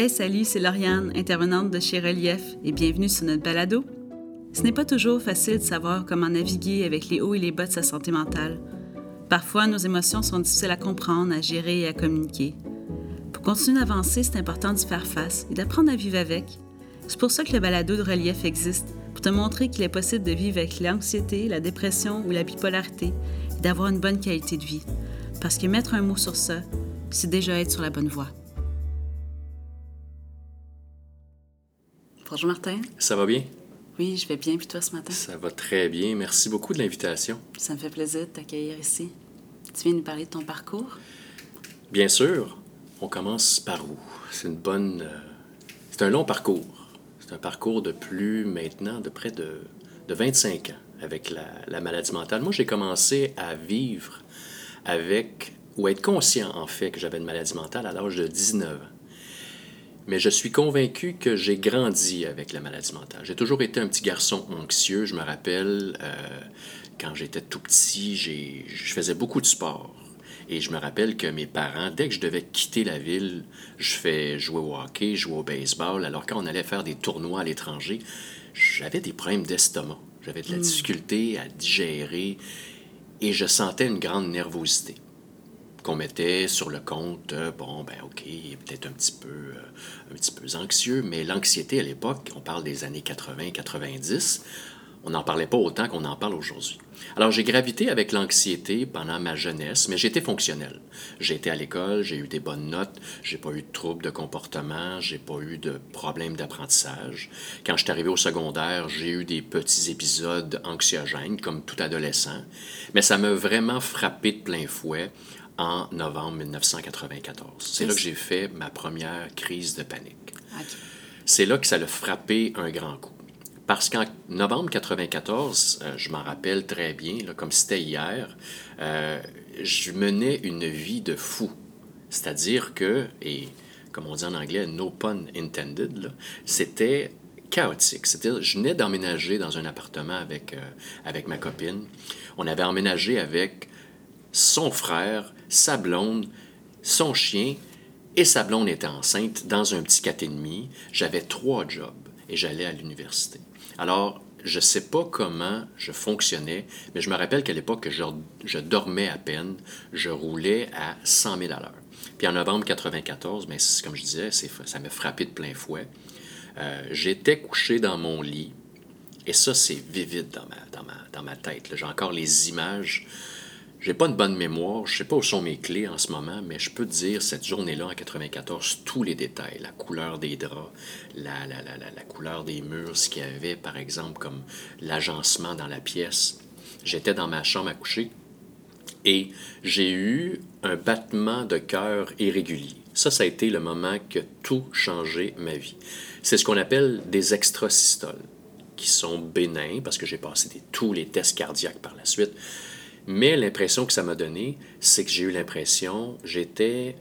Hey, salut, c'est Lauriane, intervenante de chez Relief, et bienvenue sur notre balado. Ce n'est pas toujours facile de savoir comment naviguer avec les hauts et les bas de sa santé mentale. Parfois, nos émotions sont difficiles à comprendre, à gérer et à communiquer. Pour continuer d'avancer, c'est important d'y faire face et d'apprendre à vivre avec. C'est pour ça que le balado de Relief existe, pour te montrer qu'il est possible de vivre avec l'anxiété, la dépression ou la bipolarité et d'avoir une bonne qualité de vie. Parce que mettre un mot sur ça, c'est déjà être sur la bonne voie. Bonjour Martin. Ça va bien? Oui, je vais bien. Puis toi ce matin? Ça va très bien. Merci beaucoup de l'invitation. Ça me fait plaisir de t'accueillir ici. Tu viens nous parler de ton parcours? Bien sûr. On commence par où? C'est une bonne... Euh, c'est un long parcours. C'est un parcours de plus maintenant de près de, de 25 ans avec la, la maladie mentale. Moi, j'ai commencé à vivre avec, ou être conscient en fait que j'avais une maladie mentale à l'âge de 19 ans mais je suis convaincu que j'ai grandi avec la maladie mentale. J'ai toujours été un petit garçon anxieux. Je me rappelle, euh, quand j'étais tout petit, je faisais beaucoup de sport. Et je me rappelle que mes parents, dès que je devais quitter la ville, je fais jouer au hockey, jouer au baseball. Alors quand on allait faire des tournois à l'étranger, j'avais des problèmes d'estomac. J'avais de la hmm. difficulté à digérer et je sentais une grande nervosité qu'on mettait sur le compte, bon, ben ok, peut-être un petit peu, euh, un petit peu anxieux, mais l'anxiété à l'époque, on parle des années 80-90, on n'en parlait pas autant qu'on en parle aujourd'hui. Alors j'ai gravité avec l'anxiété pendant ma jeunesse, mais j'étais fonctionnel. J'ai été à l'école, j'ai eu des bonnes notes, j'ai pas eu de troubles de comportement, j'ai pas eu de problèmes d'apprentissage. Quand je suis arrivé au secondaire, j'ai eu des petits épisodes anxiogènes, comme tout adolescent, mais ça m'a vraiment frappé de plein fouet en novembre 1994. C'est là que j'ai fait ma première crise de panique. C'est là que ça l'a frappé un grand coup. Parce qu'en novembre 1994, euh, je m'en rappelle très bien, comme c'était hier, euh, je menais une vie de fou. C'est-à-dire que, et comme on dit en anglais, no pun intended, c'était chaotique. C'est-à-dire, je venais d'emménager dans un appartement avec, euh, avec ma copine. On avait emménagé avec son frère, sa blonde, son chien, et sa blonde était enceinte dans un petit 4,5. J'avais trois jobs et j'allais à l'université. Alors, je ne sais pas comment je fonctionnais, mais je me rappelle qu'à l'époque, je, dormais à peine, je roulais à 100 000 à l'heure. Puis en novembre 1994, mais comme je disais, ça m'a frappé de plein fouet. Euh, j'étais couché dans mon lit, et ça, c'est vivide dans ma tête. J'ai encore les images j'ai pas une bonne mémoire, je sais pas où sont mes clés en ce moment, mais je peux te dire cette journée-là en 94, tous les détails, la couleur des draps, la, la, la, la couleur des murs, ce qu'il y avait par exemple comme l'agencement dans la pièce. J'étais dans ma chambre à coucher et j'ai eu un battement de cœur irrégulier. Ça, ça a été le moment qui a tout changé ma vie. C'est ce qu'on appelle des extrasystoles, qui sont bénins parce que j'ai passé tous les tests cardiaques par la suite mais l'impression que ça m'a donné, c'est que j'ai eu l'impression, j'étais,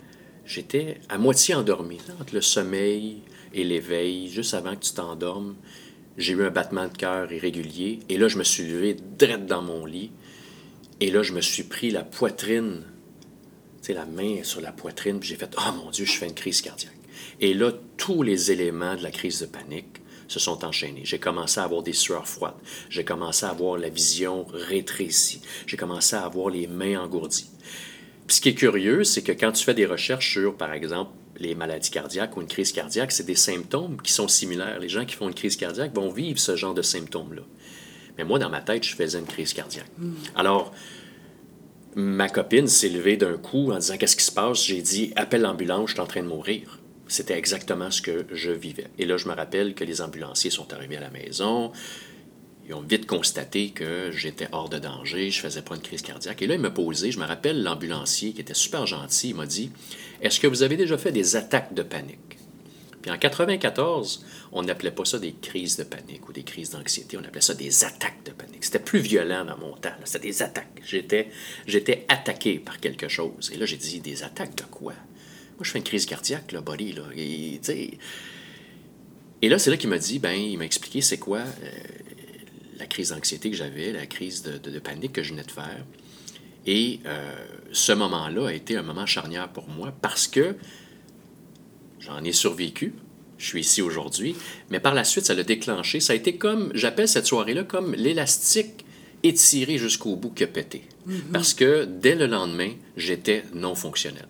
j'étais à moitié endormi, entre le sommeil et l'éveil, juste avant que tu t'endormes. J'ai eu un battement de cœur irrégulier, et là, je me suis levé direct dans mon lit, et là, je me suis pris la poitrine, tu sais, la main sur la poitrine, puis j'ai fait, oh mon Dieu, je fais une crise cardiaque. Et là, tous les éléments de la crise de panique se sont enchaînés. J'ai commencé à avoir des sueurs froides. J'ai commencé à avoir la vision rétrécie. J'ai commencé à avoir les mains engourdies. Puis ce qui est curieux, c'est que quand tu fais des recherches sur, par exemple, les maladies cardiaques ou une crise cardiaque, c'est des symptômes qui sont similaires. Les gens qui font une crise cardiaque vont vivre ce genre de symptômes-là. Mais moi, dans ma tête, je faisais une crise cardiaque. Hmm. Alors, ma copine s'est levée d'un coup en disant Qu'est-ce qui se passe J'ai dit Appelle l'ambulance, je suis en train de mourir. C'était exactement ce que je vivais. Et là, je me rappelle que les ambulanciers sont arrivés à la maison. Ils ont vite constaté que j'étais hors de danger, je faisais pas une crise cardiaque. Et là, il m'a posé, je me rappelle l'ambulancier qui était super gentil, il m'a dit Est-ce que vous avez déjà fait des attaques de panique Puis en 94, on n'appelait pas ça des crises de panique ou des crises d'anxiété, on appelait ça des attaques de panique. C'était plus violent dans mon temps, c'était des attaques. J'étais, j'étais attaqué par quelque chose. Et là, j'ai dit Des attaques de quoi moi, je fais une crise cardiaque, là, buddy. Là. Et, et là, c'est là qu'il m'a dit, ben, il m'a expliqué c'est quoi euh, la crise d'anxiété que j'avais, la crise de, panique que je venais de faire. Et euh, ce moment-là a été un moment charnière pour moi parce que j'en ai survécu. Je suis ici aujourd'hui. Mais par la suite, ça l'a déclenché. Ça a été comme, j'appelle cette soirée-là comme l'élastique étiré jusqu'au bout qui a pété. Parce que dès le lendemain, j'étais non fonctionnel.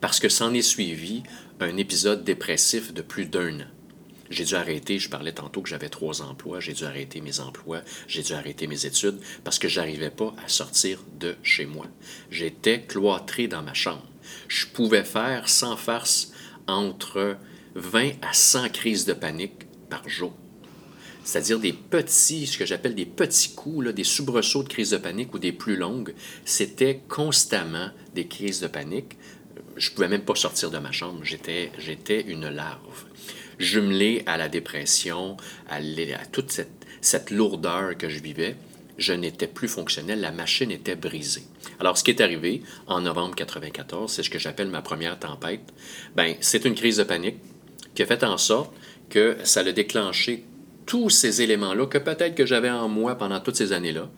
Parce que s'en est suivi un épisode dépressif de plus d'un an. J'ai dû arrêter, je parlais tantôt que j'avais trois emplois, j'ai dû arrêter mes emplois, j'ai dû arrêter mes études parce que j'arrivais pas à sortir de chez moi. J'étais cloîtré dans ma chambre. Je pouvais faire sans farce entre 20 à 100 crises de panique par jour. C'est-à-dire des petits, ce que j'appelle des petits coups, des soubresauts de crises de panique ou des plus longues. C'était constamment des crises de panique. Je pouvais même pas sortir de ma chambre. J'étais, j'étais une larve. Jumelé à la dépression, à, à toute cette, cette lourdeur que je vivais, je n'étais plus fonctionnel, la machine était brisée. Alors, ce qui est arrivé en novembre 94, c'est ce que j'appelle ma première tempête. Ben, c'est une crise de panique qui a fait en sorte que ça a déclenché tous ces éléments-là que peut-être que j'avais en moi pendant toutes ces années-là.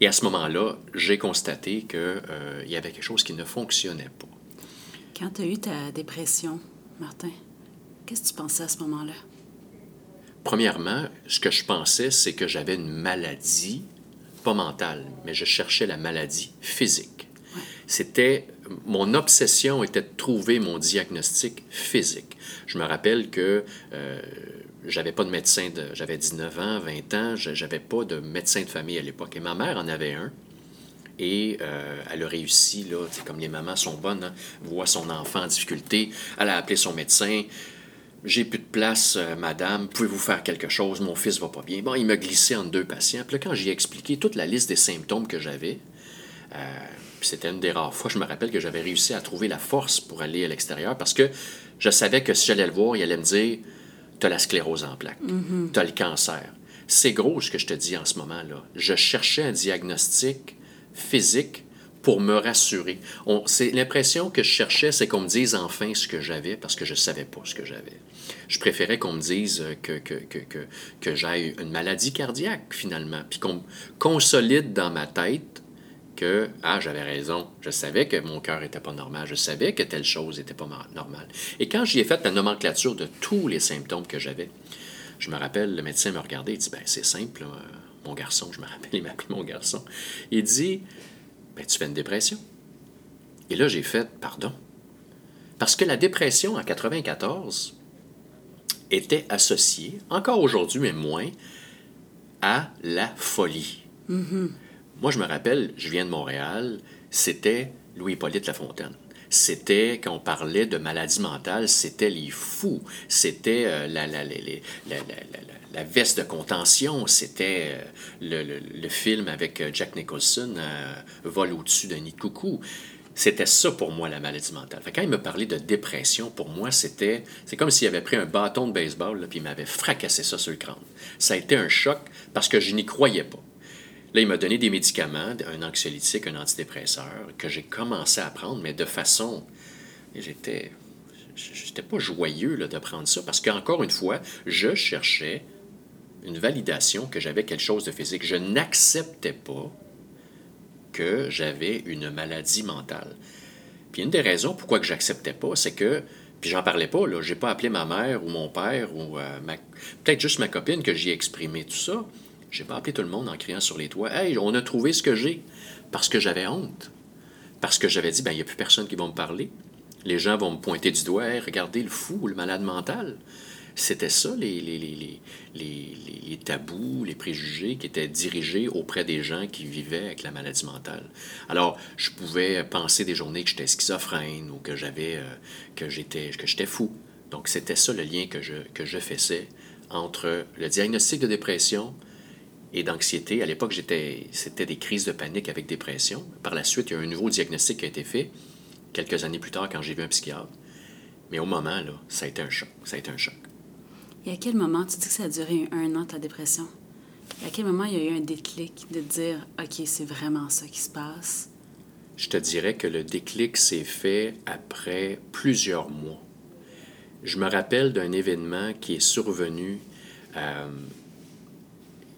Et à ce moment-là, j'ai constaté qu'il euh, y avait quelque chose qui ne fonctionnait pas. Quand tu as eu ta dépression, Martin, qu'est-ce que tu pensais à ce moment-là? Premièrement, ce que je pensais, c'est que j'avais une maladie, pas mentale, mais je cherchais la maladie physique. C'était mon obsession était de trouver mon diagnostic physique. Je me rappelle que euh, j'avais pas de médecin, de, j'avais 19 ans, 20 ans, j'avais pas de médecin de famille à l'époque. Et ma mère en avait un. Et euh, elle a réussi, là, comme les mamans sont bonnes, hein, voit son enfant en difficulté, elle a appelé son médecin, j'ai plus de place, euh, madame, pouvez-vous faire quelque chose? Mon fils va pas bien. Bon, il m'a glissé entre deux patients. Puis là, quand j'ai expliqué toute la liste des symptômes que j'avais, euh, c'était une des rares fois, je me rappelle que j'avais réussi à trouver la force pour aller à l'extérieur parce que je savais que si j'allais le voir, il allait me dire Tu as la sclérose en plaques, tu as le cancer. C'est gros ce que je te dis en ce moment-là. Je cherchais un diagnostic physique pour me rassurer. C'est l'impression que je cherchais, c'est qu'on me dise enfin ce que j'avais parce que je ne savais pas ce que j'avais. Je préférais qu'on me dise que, que, que, que, que j'ai une maladie cardiaque finalement, puis qu'on consolide dans ma tête que, ah, j'avais raison, je savais que mon cœur n'était pas normal, je savais que telle chose n'était pas normale. Et quand j'y ai fait la nomenclature de tous les symptômes que j'avais, je me rappelle, le médecin me regardait et dit, ben c'est simple, mon garçon, je me rappelle, il m'appelait mon garçon. Il dit, ben, tu fais une dépression. Et là, j'ai fait pardon. Parce que la dépression en 94 était associée, encore aujourd'hui, mais moins, à la folie. Mm-hmm. Moi, je me rappelle, je viens de Montréal, c'était Louis-Hippolyte Lafontaine. C'était, quand on parlait de maladie mentale, c'était les fous. C'était euh, la, veste de contention. C'était euh, le, film avec euh, Jack Nicholson, Vol au-dessus d'un nid de coucou. C'était ça pour moi, la maladie mentale. quand il me parlait de dépression, pour moi, c'était c'est comme s'il avait pris un bâton de baseball il m'avait fracassé ça sur le crâne. Ça a été un choc parce que je n'y croyais pas. Là, il m'a donné des médicaments, un anxiolytique, un antidépresseur, que j'ai commencé à prendre, mais de façon. J'étais. J'étais pas joyeux de prendre ça parce qu'encore une fois, je cherchais une validation que j'avais quelque chose de physique. Je n'acceptais pas que j'avais une maladie mentale. Puis une des raisons pourquoi que j'acceptais pas, c'est que puis j'en parlais pas, là. J'ai pas appelé ma mère ou mon père ou euh, peut-être juste ma copine que j'y ai exprimé tout ça. J'ai pas appelé tout le monde en criant sur les toits Hey, on a trouvé ce que j'ai. Parce que j'avais honte. Parce que j'avais dit ben, il n'y a plus personne qui va me parler. Les gens vont me pointer du doigt hey, regardez le fou, le malade mental. C'était ça, les, tabous, les préjugés qui étaient dirigés auprès des gens qui vivaient avec la maladie mentale. Alors, je pouvais penser des journées que j'étais schizophrène ou que j'avais euh, que j'étais que j'étais fou. Donc, c'était ça le lien que je, que je faisais entre le diagnostic de dépression, et d'anxiété. À l'époque, c'était des crises de panique avec dépression. Par la suite, il y a un nouveau diagnostic qui a été fait quelques années plus tard quand j'ai vu un psychiatre. Mais au moment, là, ça a été un choc. Ça a été un choc. Et à quel moment, tu dis que ça a duré un an, ta dépression? Et à quel moment il y a eu un déclic de dire, OK, c'est vraiment ça qui se passe? Je te dirais que le déclic s'est fait après plusieurs mois. Je me rappelle d'un événement qui est survenu euh,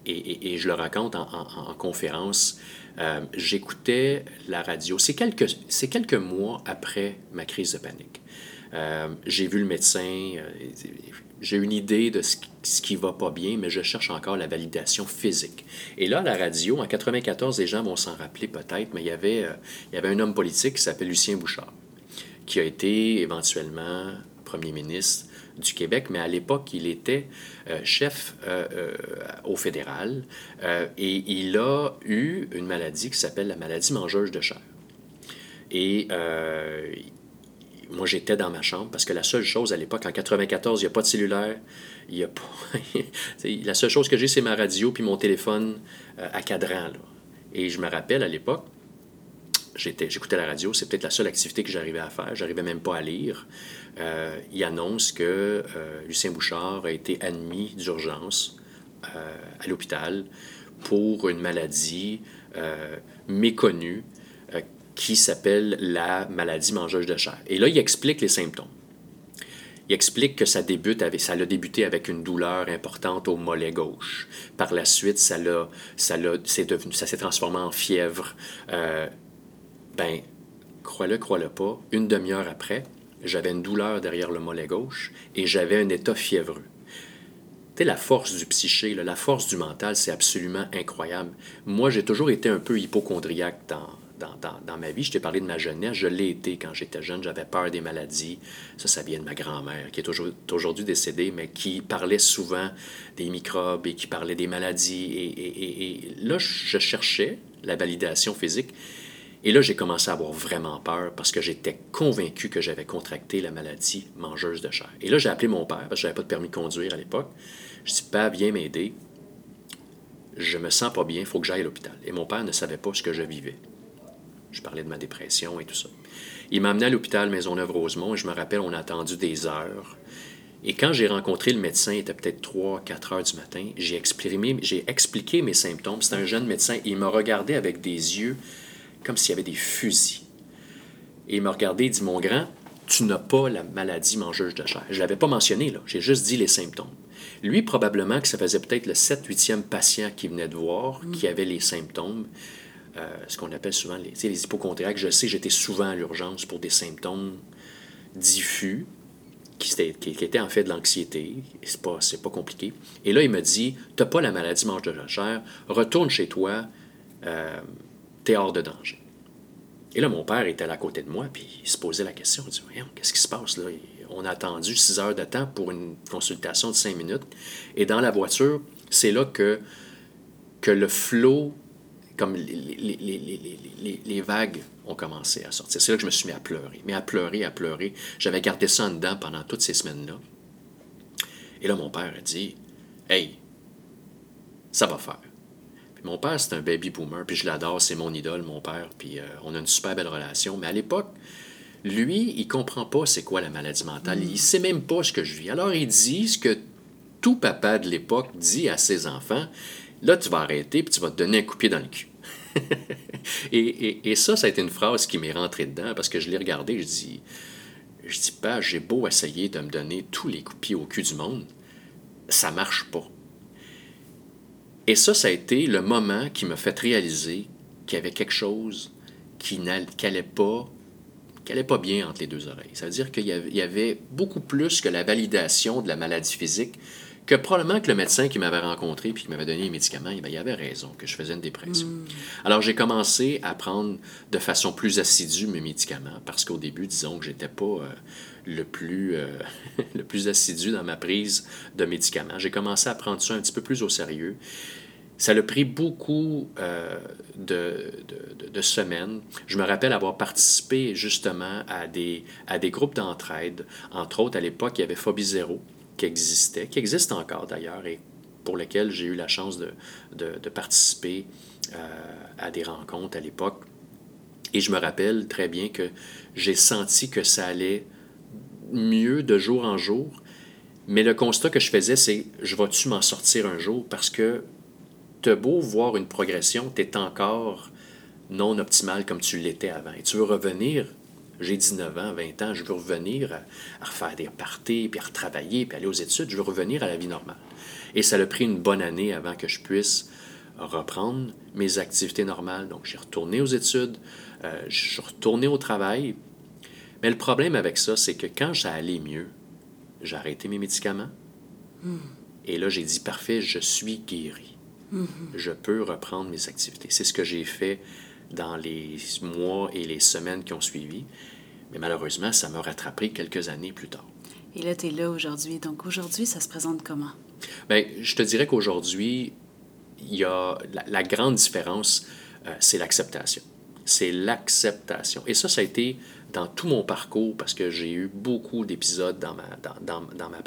et, je le raconte en, conférence, euh, j'écoutais la radio. C'est quelques, quelques mois après ma crise de panique. Euh, j'ai vu le médecin. euh, j'ai une idée de ce ce qui va pas bien, mais je cherche encore la validation physique. Et là, la radio, en 94, les gens vont s'en rappeler peut-être, mais il y, avait, il y avait un homme politique qui s'appelle Lucien Bouchard, qui a été éventuellement premier ministre du Québec, mais à l'époque, il était euh, chef euh, euh, au fédéral et il a eu une maladie qui s'appelle la maladie mangeuse de chair. Et moi, j'étais dans ma chambre parce que la seule chose à l'époque, en 94, il n'y a pas de cellulaire. Y a pas... La seule chose que j'ai, c'est ma radio puis mon téléphone à cadran. là. Et je me rappelle à l'époque, j'écoutais la radio, c'est peut-être la seule activité que j'arrivais à faire. J'arrivais même pas à lire. Euh, il annonce que euh, Lucien Bouchard a été admis d'urgence euh, à l'hôpital pour une maladie méconnue qui s'appelle la maladie mangeuse de chair. Et là, il explique les symptômes. Il explique que ça débute avec, ça a débuté avec une douleur importante au mollet gauche. Par la suite, ça l'a, ça l'a, c'est devenu, ça s'est transformé en fièvre. Euh, ben, crois-le, crois-le pas, une demi-heure après, j'avais une douleur derrière le mollet gauche et j'avais un état fiévreux. Tu la force du psyché, la force du mental, c'est absolument incroyable. Moi, j'ai toujours été un peu hypochondriaque dans, dans, dans, ma vie. Je t'ai parlé de ma jeunesse. Je l'ai été quand j'étais jeune. J'avais peur des maladies. Ça, ça vient de ma grand-mère, qui est aujourd- aujourd'hui décédée, mais qui parlait souvent des microbes et qui parlait des maladies. Et- et- et là, je cherchais la validation physique. Et là, j'ai commencé à avoir vraiment peur parce que j'étais convaincu que j'avais contracté la maladie mangeuse de chair. Et là, j'ai appelé mon père parce que je n'avais pas de permis de conduire à l'époque. Je dis, Père, viens m'aider. Je me sens pas bien, il faut que j'aille à l'hôpital. Et mon père ne savait pas ce que je vivais. Je parlais de ma dépression et tout ça. Il m'a amené à l'hôpital Maisonneuve-Rosemont et je me rappelle, on a attendu des heures. Et quand j'ai rencontré le médecin, il était peut-être 3, 4 heures du matin, j'ai j'ai expliqué mes symptômes. C'était un jeune médecin. Il me regardait avec des yeux comme s'il y avait des fusils. Et il m'a regardé et dit Mon grand, tu n'as pas la maladie mangeuse de chair. Je ne l'avais pas mentionné, là. J'ai juste dit les symptômes. Lui, probablement que ça faisait peut-être le 7 8e patient qui venait de voir, qui avait les symptômes. Euh, ce qu'on appelle souvent les, les hypochondriaques. Je sais, j'étais souvent à l'urgence pour des symptômes diffus, qui, étaient- qui- qui étaient en fait de l'anxiété. C'est pas, c'est pas compliqué. Et là, il me dit Tu n'as pas la maladie mange de la chair, retourne chez toi, euh, tu es hors de danger. Et là, mon père était à côté de moi, puis il se posait la question. Il dit qu'est-ce qui se passe là? On a attendu six heures de temps pour une consultation de cinq minutes. Et dans la voiture, c'est là que, que le flot, comme les- les- les- les vagues ont commencé à sortir. C'est là que je me suis mis à pleurer. Mais à pleurer, à pleurer. J'avais gardé ça en dedans pendant toutes ces semaines-là. Et là, mon père a dit Hey, ça va faire. Mon père, c'est un baby boomer, puis je l'adore, c'est mon idole, mon père, puis euh, on a une super belle relation. Mais à l'époque, lui, il comprend pas c'est quoi la maladie mentale. Il sait même pas ce que je vis. Alors il dit ce que tout papa de l'époque dit à ses enfants là, tu vas arrêter, puis tu vas te donner un coup de pied dans le cul. et, et- et ça, ça a été une phrase qui m'est rentrée dedans, parce que je l'ai regardé, je dis, je dis pas, j'ai beau essayer de me donner tous les coups de pied au cul du monde, ça marche pas. Et ça, ça a été le moment qui m'a fait réaliser qu'il y avait quelque chose qui n'allait pas, qui allait pas bien entre les deux oreilles. Ça veut dire qu'il y avait, beaucoup plus que la validation de la maladie physique, que probablement que le médecin qui m'avait rencontré puis qui m'avait donné les médicaments, eh bien, il avait raison que je faisais une dépression. Alors j'ai commencé à prendre de façon plus assidue mes médicaments parce qu'au début, disons que j'étais pas euh, le plus euh, le plus assidu dans ma prise de médicaments. J'ai commencé à prendre ça un petit peu plus au sérieux. Ça a pris beaucoup euh, de, de- de- semaines. Je me rappelle avoir participé justement à des, à des groupes d'entraide. Entre autres, à l'époque, il y avait Phobie Zéro qui existait, qui existe encore d'ailleurs, et pour lequel j'ai eu la chance de, de- de participer euh, à des rencontres à l'époque. Et je me rappelle très bien que j'ai senti que ça allait mieux de jour en jour. Mais le constat que je faisais, c'est je vais-tu m'en sortir un jour? Parce que t'as beau voir une progression, tu es encore non optimal comme tu l'étais avant. Et tu veux revenir, j'ai 19 ans, 20 ans, je veux revenir à, à refaire des parties, puis à retravailler, puis aller aux études, je veux revenir à la vie normale. Et ça a pris une bonne année avant que je puisse reprendre mes activités normales. Donc, j'ai retourné aux études, euh, je suis retourné au travail, Mais le problème avec ça, c'est que quand ça allait mieux, j'ai arrêté mes médicaments. Et là, j'ai dit, parfait, je suis guéri. Je peux reprendre mes activités. C'est ce que j'ai fait dans les mois et les semaines qui ont suivi. Mais malheureusement, ça m'a rattrapé quelques années plus tard. Et là, tu es là aujourd'hui. Donc aujourd'hui, ça se présente comment? Bien, je te dirais qu'aujourd'hui, il y a la, grande différence, euh, c'est l'acceptation. C'est l'acceptation. Et ça, ça a été dans tout mon parcours parce que j'ai eu beaucoup d'épisodes dans ma, dans, dans, dans, ma,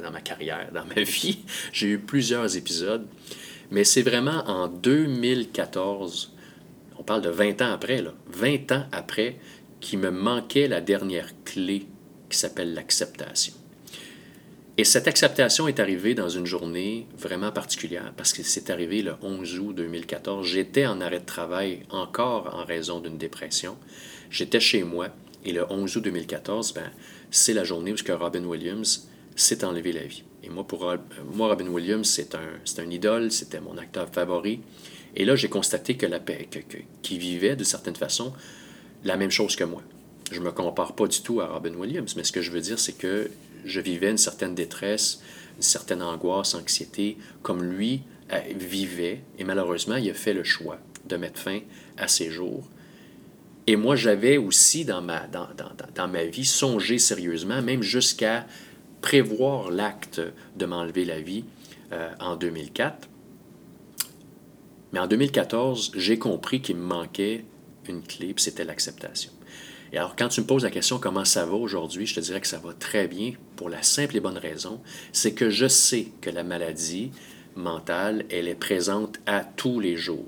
dans ma carrière, dans ma vie. J'ai eu plusieurs épisodes. Mais c'est vraiment en 2014, on parle de 20 ans après, là, 20 ans après, qui me manquait la dernière clé qui s'appelle l'acceptation. Et cette acceptation est arrivée dans une journée vraiment particulière parce que c'est arrivé le 11 août 2014. J'étais en arrêt de travail encore en raison d'une dépression. J'étais chez moi et le 11 août 2014, ben, c'est la journée où Robin Williams s'est enlevé la vie. Et moi, pour moi, Robin Williams, c'est un, un idole, c'était mon acteur favori. Et là, j'ai constaté que la paix, qu'il vivait de certaine façon la même chose que moi. Je ne me compare pas du tout à Robin Williams, mais ce que je veux dire, c'est que je vivais une certaine détresse, une certaine angoisse, anxiété, comme lui euh, vivait. Et malheureusement, il a fait le choix de mettre fin à ses jours. Et moi, j'avais aussi dans ma, dans, dans, dans ma vie songé sérieusement, même jusqu'à prévoir l'acte de m'enlever la vie euh, en 2004. Mais en 2014, j'ai compris qu'il me manquait une clé, puis c'était l'acceptation. Et alors, quand tu me poses la question comment ça va aujourd'hui, je te dirais que ça va très bien pour la simple et bonne raison, c'est que je sais que la maladie mentale, elle est présente à tous les jours.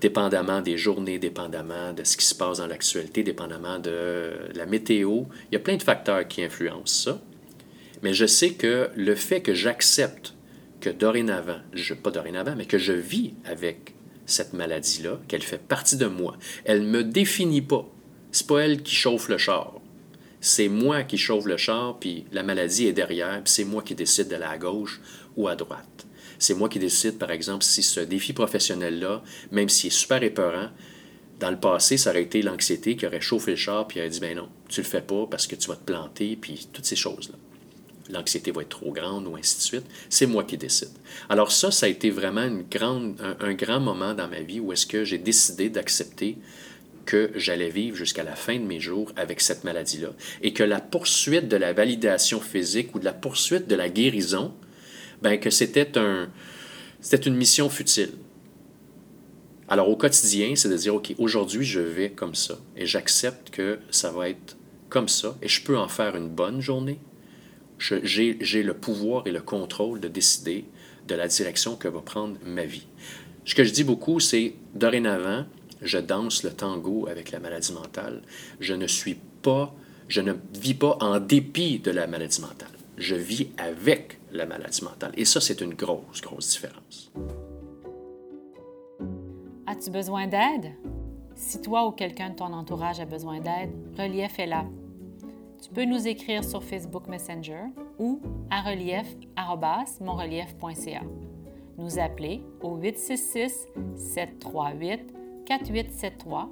Dépendamment des journées, dépendamment de ce qui se passe dans l'actualité, dépendamment de la météo, il y a plein de facteurs qui influencent ça. Mais je sais que le fait que j'accepte que dorénavant, je, pas dorénavant, mais que je vis avec cette maladie-là, qu'elle fait partie de moi, elle ne me définit pas c'est pas elle qui chauffe le char. C'est moi qui chauffe le char, puis la maladie est derrière, puis c'est moi qui décide d'aller à gauche ou à droite. C'est moi qui décide, par exemple, si ce défi professionnel-là, même s'il est super épeurant, dans le passé, ça aurait été l'anxiété qui aurait chauffé le char, puis aurait dit, ben non, tu le fais pas parce que tu vas te planter, puis toutes ces choses-là. L'anxiété va être trop grande, ou ainsi de suite. C'est moi qui décide. Alors ça, ça a été vraiment grande, un grand moment dans ma vie où est-ce que j'ai décidé d'accepter que j'allais vivre jusqu'à la fin de mes jours avec cette maladie-là et que la poursuite de la validation physique ou de la poursuite de la guérison, ben que c'était un, c'était une mission futile. Alors au quotidien, c'est de dire, OK, aujourd'hui, je vais comme ça et j'accepte que ça va être comme ça et je peux en faire une bonne journée. J'ai le pouvoir et le contrôle de décider de la direction que va prendre ma vie. Ce que je dis beaucoup, c'est dorénavant, je danse le tango avec la maladie mentale. Je ne suis pas, je ne vis pas en dépit de la maladie mentale. Je vis avec la maladie mentale. Et ça, c'est une grosse, grosse différence. As-tu besoin d'aide? Si toi ou quelqu'un de ton entourage a besoin d'aide, Relief est là. Tu peux nous écrire sur Facebook Messenger ou à relief.monrelief.ca. Nous appeler au 866 738 4873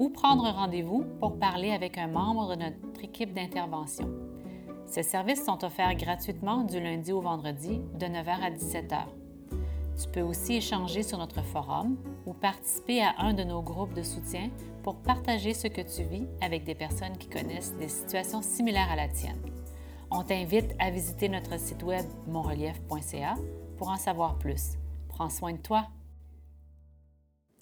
ou prendre rendez-vous pour parler avec un membre de notre équipe d'intervention. Ces services sont offerts gratuitement du lundi au vendredi de 9h à 17h. Tu peux aussi échanger sur notre forum ou participer à un de nos groupes de soutien pour partager ce que tu vis avec des personnes qui connaissent des situations similaires à la tienne. On t'invite à visiter notre site web monrelief.ca pour en savoir plus. Prends soin de toi.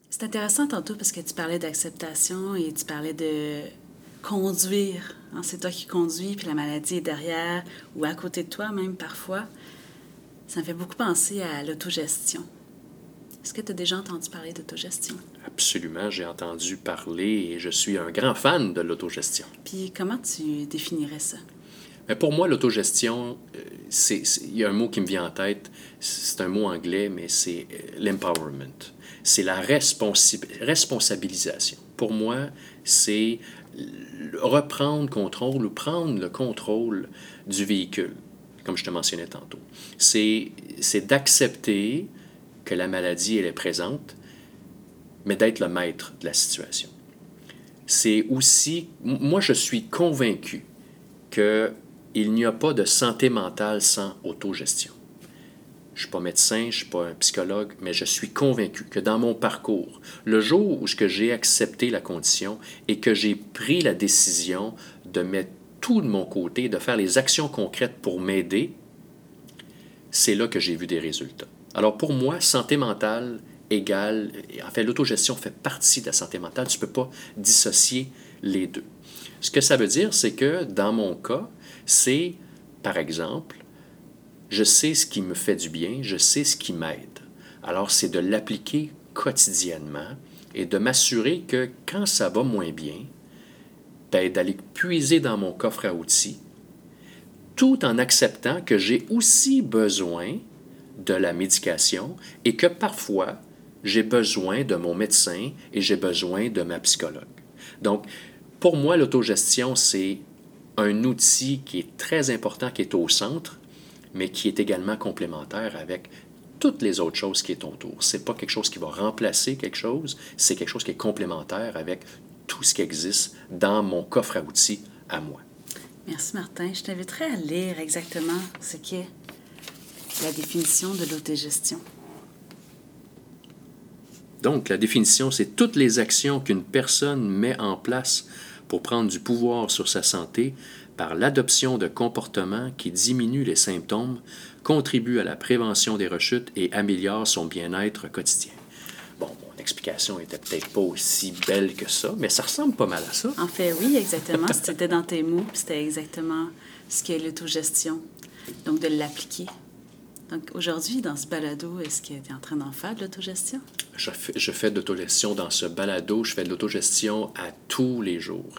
C'est intéressant tantôt parce que tu parlais d'acceptation et tu parlais de conduire. Hein, c'est toi qui conduis, puis la maladie est derrière ou à côté de toi même parfois. Ça me fait beaucoup penser à l'autogestion. Est-ce que tu as déjà entendu parler d'autogestion? Absolument, j'ai entendu parler et je suis un grand fan de l'autogestion. Puis comment tu définirais ça? Mais pour moi, l'autogestion, euh, il y a un mot qui me vient en tête, c'est un mot anglais, mais c'est euh, l'empowerment c'est la responsabilisation. Pour moi, c'est reprendre contrôle ou prendre le contrôle du véhicule, comme je te mentionnais tantôt. C'est d'accepter que la maladie, elle est présente, mais d'être le maître de la situation. c'est aussi, moi je suis convaincu qu'il n'y a pas de santé mentale sans autogestion. Je ne suis pas médecin, je ne suis pas un psychologue, mais je suis convaincu que dans mon parcours, le jour où j'ai accepté la condition et que j'ai pris la décision de mettre tout de mon côté, de faire les actions concrètes pour m'aider, c'est là que j'ai vu des résultats. Alors pour moi, santé mentale égale, en fait, l'autogestion fait partie de la santé mentale. Tu ne peux pas dissocier les deux. Ce que ça veut dire, c'est que dans mon cas, c'est, par exemple, je sais ce qui me fait du bien, je sais ce qui m'aide. Alors, c'est de l'appliquer quotidiennement et de m'assurer que quand ça va moins bien, d'aller puiser dans mon coffre à outils, tout en acceptant que j'ai aussi besoin de la médication et que parfois, j'ai besoin de mon médecin et j'ai besoin de ma psychologue. Donc, pour moi, l'autogestion, c'est un outil qui est très important, qui est au centre, mais qui est également complémentaire avec toutes les autres choses qui est autour. Ce n'est pas quelque chose qui va remplacer quelque chose, c'est quelque chose qui est complémentaire avec tout ce qui existe dans mon coffre à outils à moi. Merci Martin. Je t'inviterai à lire exactement ce qu'est la définition de l'autogestion. Donc, la définition, c'est toutes les actions qu'une personne met en place pour prendre du pouvoir sur sa santé par l'adoption de comportements qui diminuent les symptômes, contribuent à la prévention des rechutes et améliorent son bien-être quotidien. Bon, mon explication était peut-être pas aussi belle que ça, mais ça ressemble pas mal à ça. En fait, oui, exactement. C'était dans tes mots, c'était exactement ce qu'est l'autogestion. Donc, de l'appliquer. Donc, aujourd'hui, dans ce balado, est-ce que tu es en train d'en faire de l'autogestion? Je fais, je fais de l'autogestion dans ce balado. Je fais de l'autogestion à tous les jours.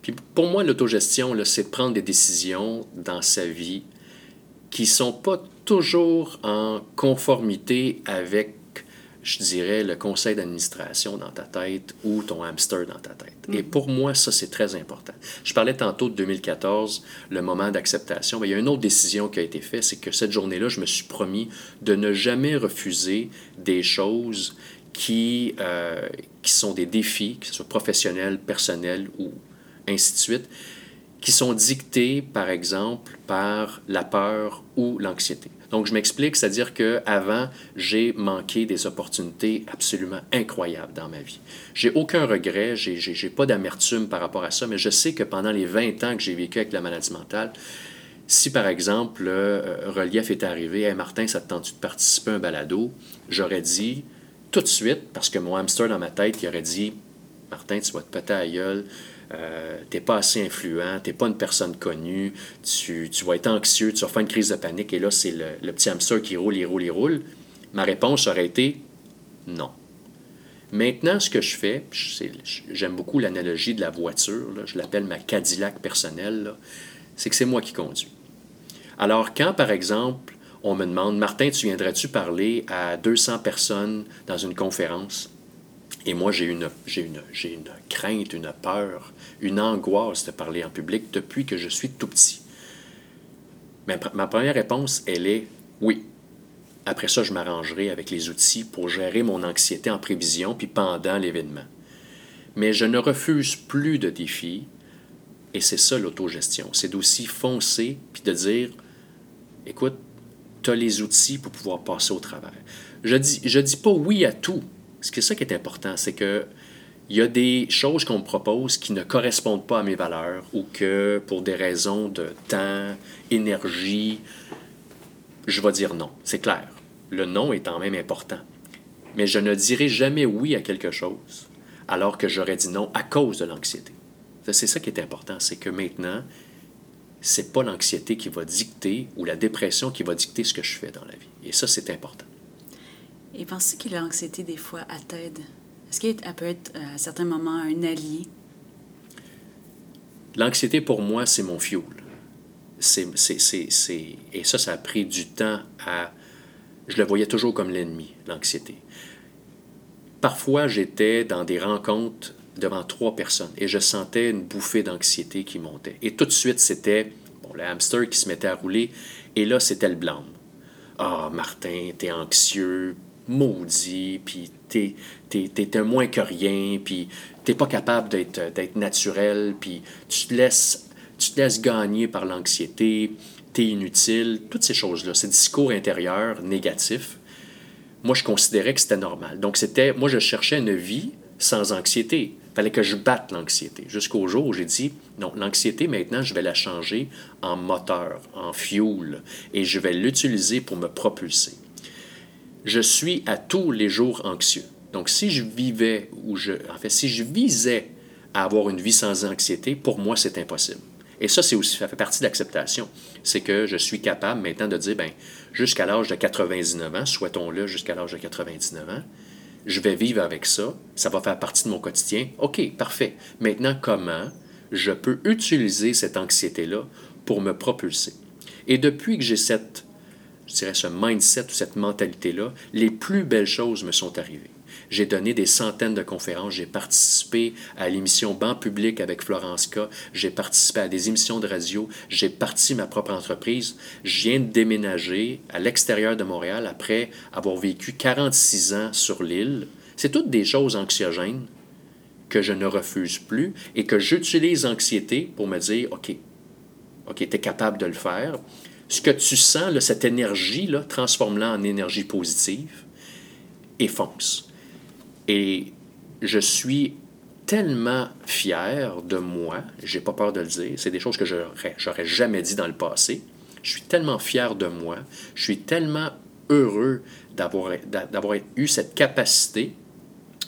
Puis pour moi, l'autogestion, c'est de prendre des décisions dans sa vie qui ne sont pas toujours en conformité avec, je dirais, le conseil d'administration dans ta tête ou ton hamster dans ta tête. Et mm. pour moi, ça, c'est très important. Je parlais tantôt de 2014, le moment d'acceptation. Mais il y a une autre décision qui a été faite, c'est que cette journée-là, je me suis promis de ne jamais refuser des choses qui, euh, qui sont des défis, que ce soit professionnels, personnels ou ainsi de suite, qui sont dictés, par exemple, par la peur ou l'anxiété. Donc, je m'explique, c'est-à-dire qu'avant, j'ai manqué des opportunités absolument incroyables dans ma vie. J'ai aucun regret, j'ai, pas d'amertume par rapport à ça, mais je sais que pendant les 20 ans que j'ai vécu avec la maladie mentale, si par exemple, le euh, relief est arrivé, hey Martin, ça te de participer à un balado, j'aurais dit tout de suite, parce que mon hamster dans ma tête, il aurait dit Martin, tu vas te péter à euh, tu n'es pas assez influent, tu n'es pas une personne connue, tu, tu, vas être anxieux, tu vas faire une crise de panique, et là, c'est le, le, petit hamster qui roule, il roule, il roule. Ma réponse aurait été non. Maintenant, ce que je fais, j'aime beaucoup l'analogie de la voiture, je l'appelle ma Cadillac personnelle, c'est que c'est moi qui conduis. Alors, quand, par exemple, on me demande, Martin, tu viendrais-tu parler à 200 personnes dans une conférence? Et moi, j'ai une, j'ai une, j'ai une crainte, une peur, une angoisse de parler en public depuis que je suis tout petit. Mais ma première réponse, elle est oui. Après ça, je m'arrangerai avec les outils pour gérer mon anxiété en prévision puis pendant l'événement. Mais je ne refuse plus de défis et c'est ça l'autogestion. C'est d'aussi foncer puis de dire écoute, tu as les outils pour pouvoir passer au travers. Je dis, je dis pas oui à tout ce qui est ça qui est important, c'est que il y a des choses qu'on me propose qui ne correspondent pas à mes valeurs ou que pour des raisons de temps, énergie, je vais dire non. C'est clair. Le non est quand même important. Mais je ne dirai jamais oui à quelque chose alors que j'aurais dit non à cause de l'anxiété. C'est ça qui est important, c'est que maintenant, c'est pas l'anxiété qui va dicter ou la dépression qui va dicter ce que je fais dans la vie. Et ça, c'est important. Et penses-tu que l'anxiété, des fois, t'aide? Est-ce qu'elle peut être, à certains moments, un allié? L'anxiété, pour moi, c'est mon fuel. C'est, Et ça, ça a pris du temps à... Je le voyais toujours comme l'ennemi, l'anxiété. Parfois, j'étais dans des rencontres devant trois personnes et je sentais une bouffée d'anxiété qui montait. Et tout de suite, c'était bon, le hamster qui se mettait à rouler et là, c'était le blâme. Ah, Martin, t'es anxieux, maudit, puis t'es es, un moins que rien, puis t'es pas capable d'être naturel, puis tu te laisses, tu te laisses gagner par l'anxiété, t'es inutile, toutes ces choses-là, ces discours intérieurs négatifs, moi, je considérais que c'était normal. Donc, c'était, moi, je cherchais une vie sans anxiété. Il fallait que je batte l'anxiété. Jusqu'au jour où j'ai dit, non, l'anxiété, maintenant, je vais la changer en moteur, en fuel, et je vais l'utiliser pour me propulser. Je suis à tous les jours anxieux. Donc, si je vivais, ou je, en fait, si je visais à avoir une vie sans anxiété, pour moi, c'est impossible. Et ça, c'est aussi, ça fait partie de l'acceptation. C'est que je suis capable maintenant de dire, ben, jusqu'à l'âge de 99 ans, souhaitons-le jusqu'à l'âge de 99 ans, je vais vivre avec ça, ça va faire partie de mon quotidien. OK, parfait. Maintenant, comment je peux utiliser cette anxiété-là pour me propulser? Et depuis que j'ai cette, je dirais, ce mindset ou cette mentalité-là, les plus belles choses me sont arrivées. J'ai donné des centaines de conférences. J'ai participé à l'émission Banc public avec Florence K. J'ai participé à des émissions de radio. J'ai parti ma propre entreprise. Je viens de déménager à l'extérieur de Montréal après avoir vécu 46 ans sur l'île. C'est toutes des choses anxiogènes que je ne refuse plus et que j'utilise anxiété pour me dire, OK, OK, tu es capable de le faire. Ce que tu sens, cette énergie, transforme-la en énergie positive et fonce. Et je suis tellement fier de moi, j'ai pas peur de le dire, c'est des choses que j'aurais jamais dit dans le passé. Je suis tellement fier de moi, je suis tellement heureux d'avoir eu cette capacité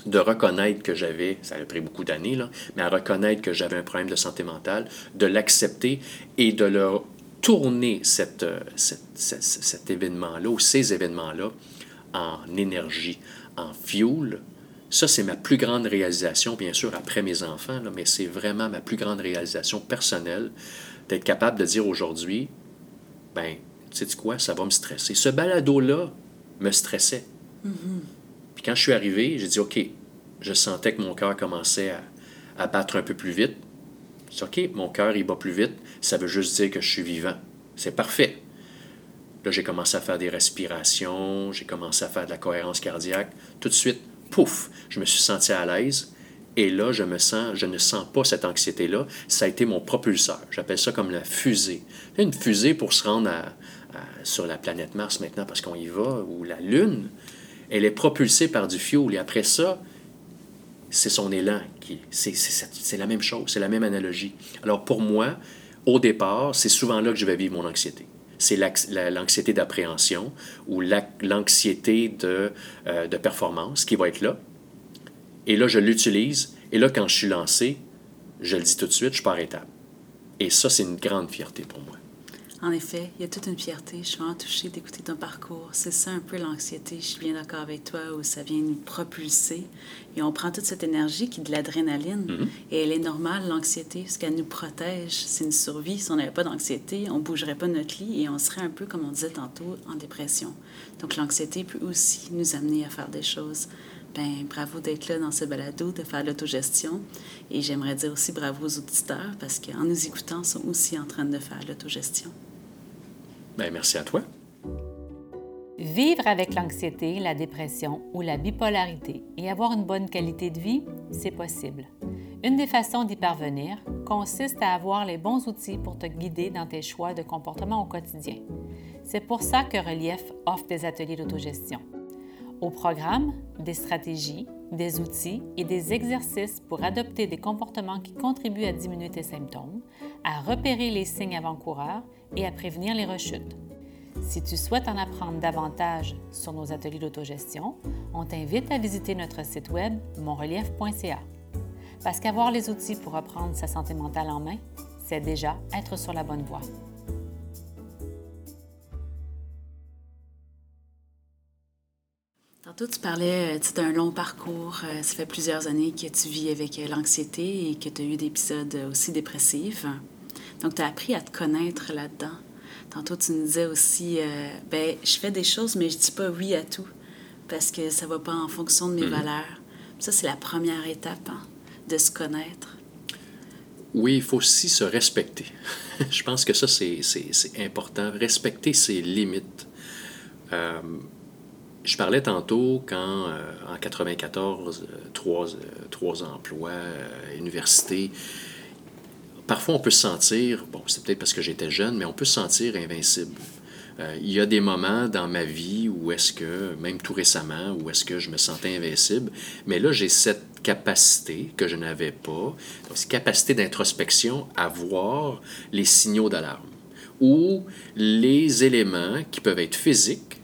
de reconnaître que j'avais, ça a pris beaucoup d'années, mais à reconnaître que j'avais un problème de santé mentale, de l'accepter et de leur tourner cette, cet événement-là ou ces événements-là en énergie, en fuel, ça, c'est ma plus grande réalisation, bien sûr, après mes enfants, mais c'est vraiment ma plus grande réalisation personnelle d'être capable de dire aujourd'hui, ben, tu sais quoi, ça va me stresser. Ce balado-là me stressait. Mm-hmm. Puis quand je suis arrivé, j'ai dit, OK, je sentais que mon cœur commençait à, à, battre un peu plus vite. OK, mon cœur, il bat plus vite, ça veut juste dire que je suis vivant. C'est parfait. Là, j'ai commencé à faire des respirations, j'ai commencé à faire de la cohérence cardiaque. Tout de suite, pouf, je me suis senti à l'aise. Et là, je me sens, je ne sens pas cette anxiété-là. Ça a été mon propulseur. J'appelle ça comme la fusée. Une fusée pour se rendre sur la planète Mars maintenant parce qu'on y va, ou la Lune, elle est propulsée par du fioul. Et après ça, c'est son élan. qui C'est la même chose, c'est la même analogie. Alors pour moi, au départ, c'est souvent là que je vais vivre mon anxiété c'est l'anxiété d'appréhension ou l'anxiété de, euh, de performance qui va être là. Et là, je l'utilise. Et là, quand je suis lancé, je le dis tout de suite, je pars étape. Et ça, c'est une grande fierté pour moi. En effet, il y a toute une fierté. Je suis vraiment touchée d'écouter ton parcours. C'est ça un peu l'anxiété. Je suis bien d'accord avec toi où ça vient nous propulser. Et on prend toute cette énergie qui est de l'adrénaline. Mm-hmm. Et elle est normale, l'anxiété, parce qu'elle nous protège. C'est une survie. Si on n'avait pas d'anxiété, on ne bougerait pas notre lit et on serait un peu, comme on disait tantôt, en dépression. Donc l'anxiété peut aussi nous amener à faire des choses. Ben, bravo d'être là dans ce balado, de faire l'autogestion. Et j'aimerais dire aussi bravo aux auditeurs parce qu'en nous écoutant, ils sont aussi en train de faire l'autogestion. Ben, merci à toi. Vivre avec l'anxiété, la dépression ou la bipolarité et avoir une bonne qualité de vie, c'est possible. Une des façons d'y parvenir consiste à avoir les bons outils pour te guider dans tes choix de comportement au quotidien. C'est pour ça que Relief offre des ateliers d'autogestion. Au programme, des stratégies, des outils et des exercices pour adopter des comportements qui contribuent à diminuer tes symptômes, à repérer les signes avant-coureurs et à prévenir les rechutes. Si tu souhaites en apprendre davantage sur nos ateliers d'autogestion, on t'invite à visiter notre site web monrelief.ca. Parce qu'avoir les outils pour reprendre sa santé mentale en main, c'est déjà être sur la bonne voie. Tantôt, tu parlais euh, d'un long parcours. Euh, ça fait plusieurs années que tu vis avec euh, l'anxiété et que tu as eu des épisodes aussi dépressifs. Donc, tu as appris à te connaître là-dedans. Tantôt, tu nous disais aussi, ben, je fais des choses, mais je dis pas oui à tout parce que ça va pas en fonction de mes mm-hmm. valeurs. Ça, c'est la première étape, hein, de se connaître. Oui, il faut aussi se respecter. je pense que ça, c'est important. Respecter ses limites je parlais tantôt quand, euh, en 94, trois, trois emplois, université, parfois on peut se sentir, bon, c'est peut-être parce que j'étais jeune, mais on peut se sentir invincible. il y a des moments dans ma vie où est-ce que, même tout récemment, où est-ce que je me sentais invincible, mais là j'ai cette capacité que je n'avais pas, cette capacité d'introspection à voir les signaux d'alarme ou les éléments qui peuvent être physiques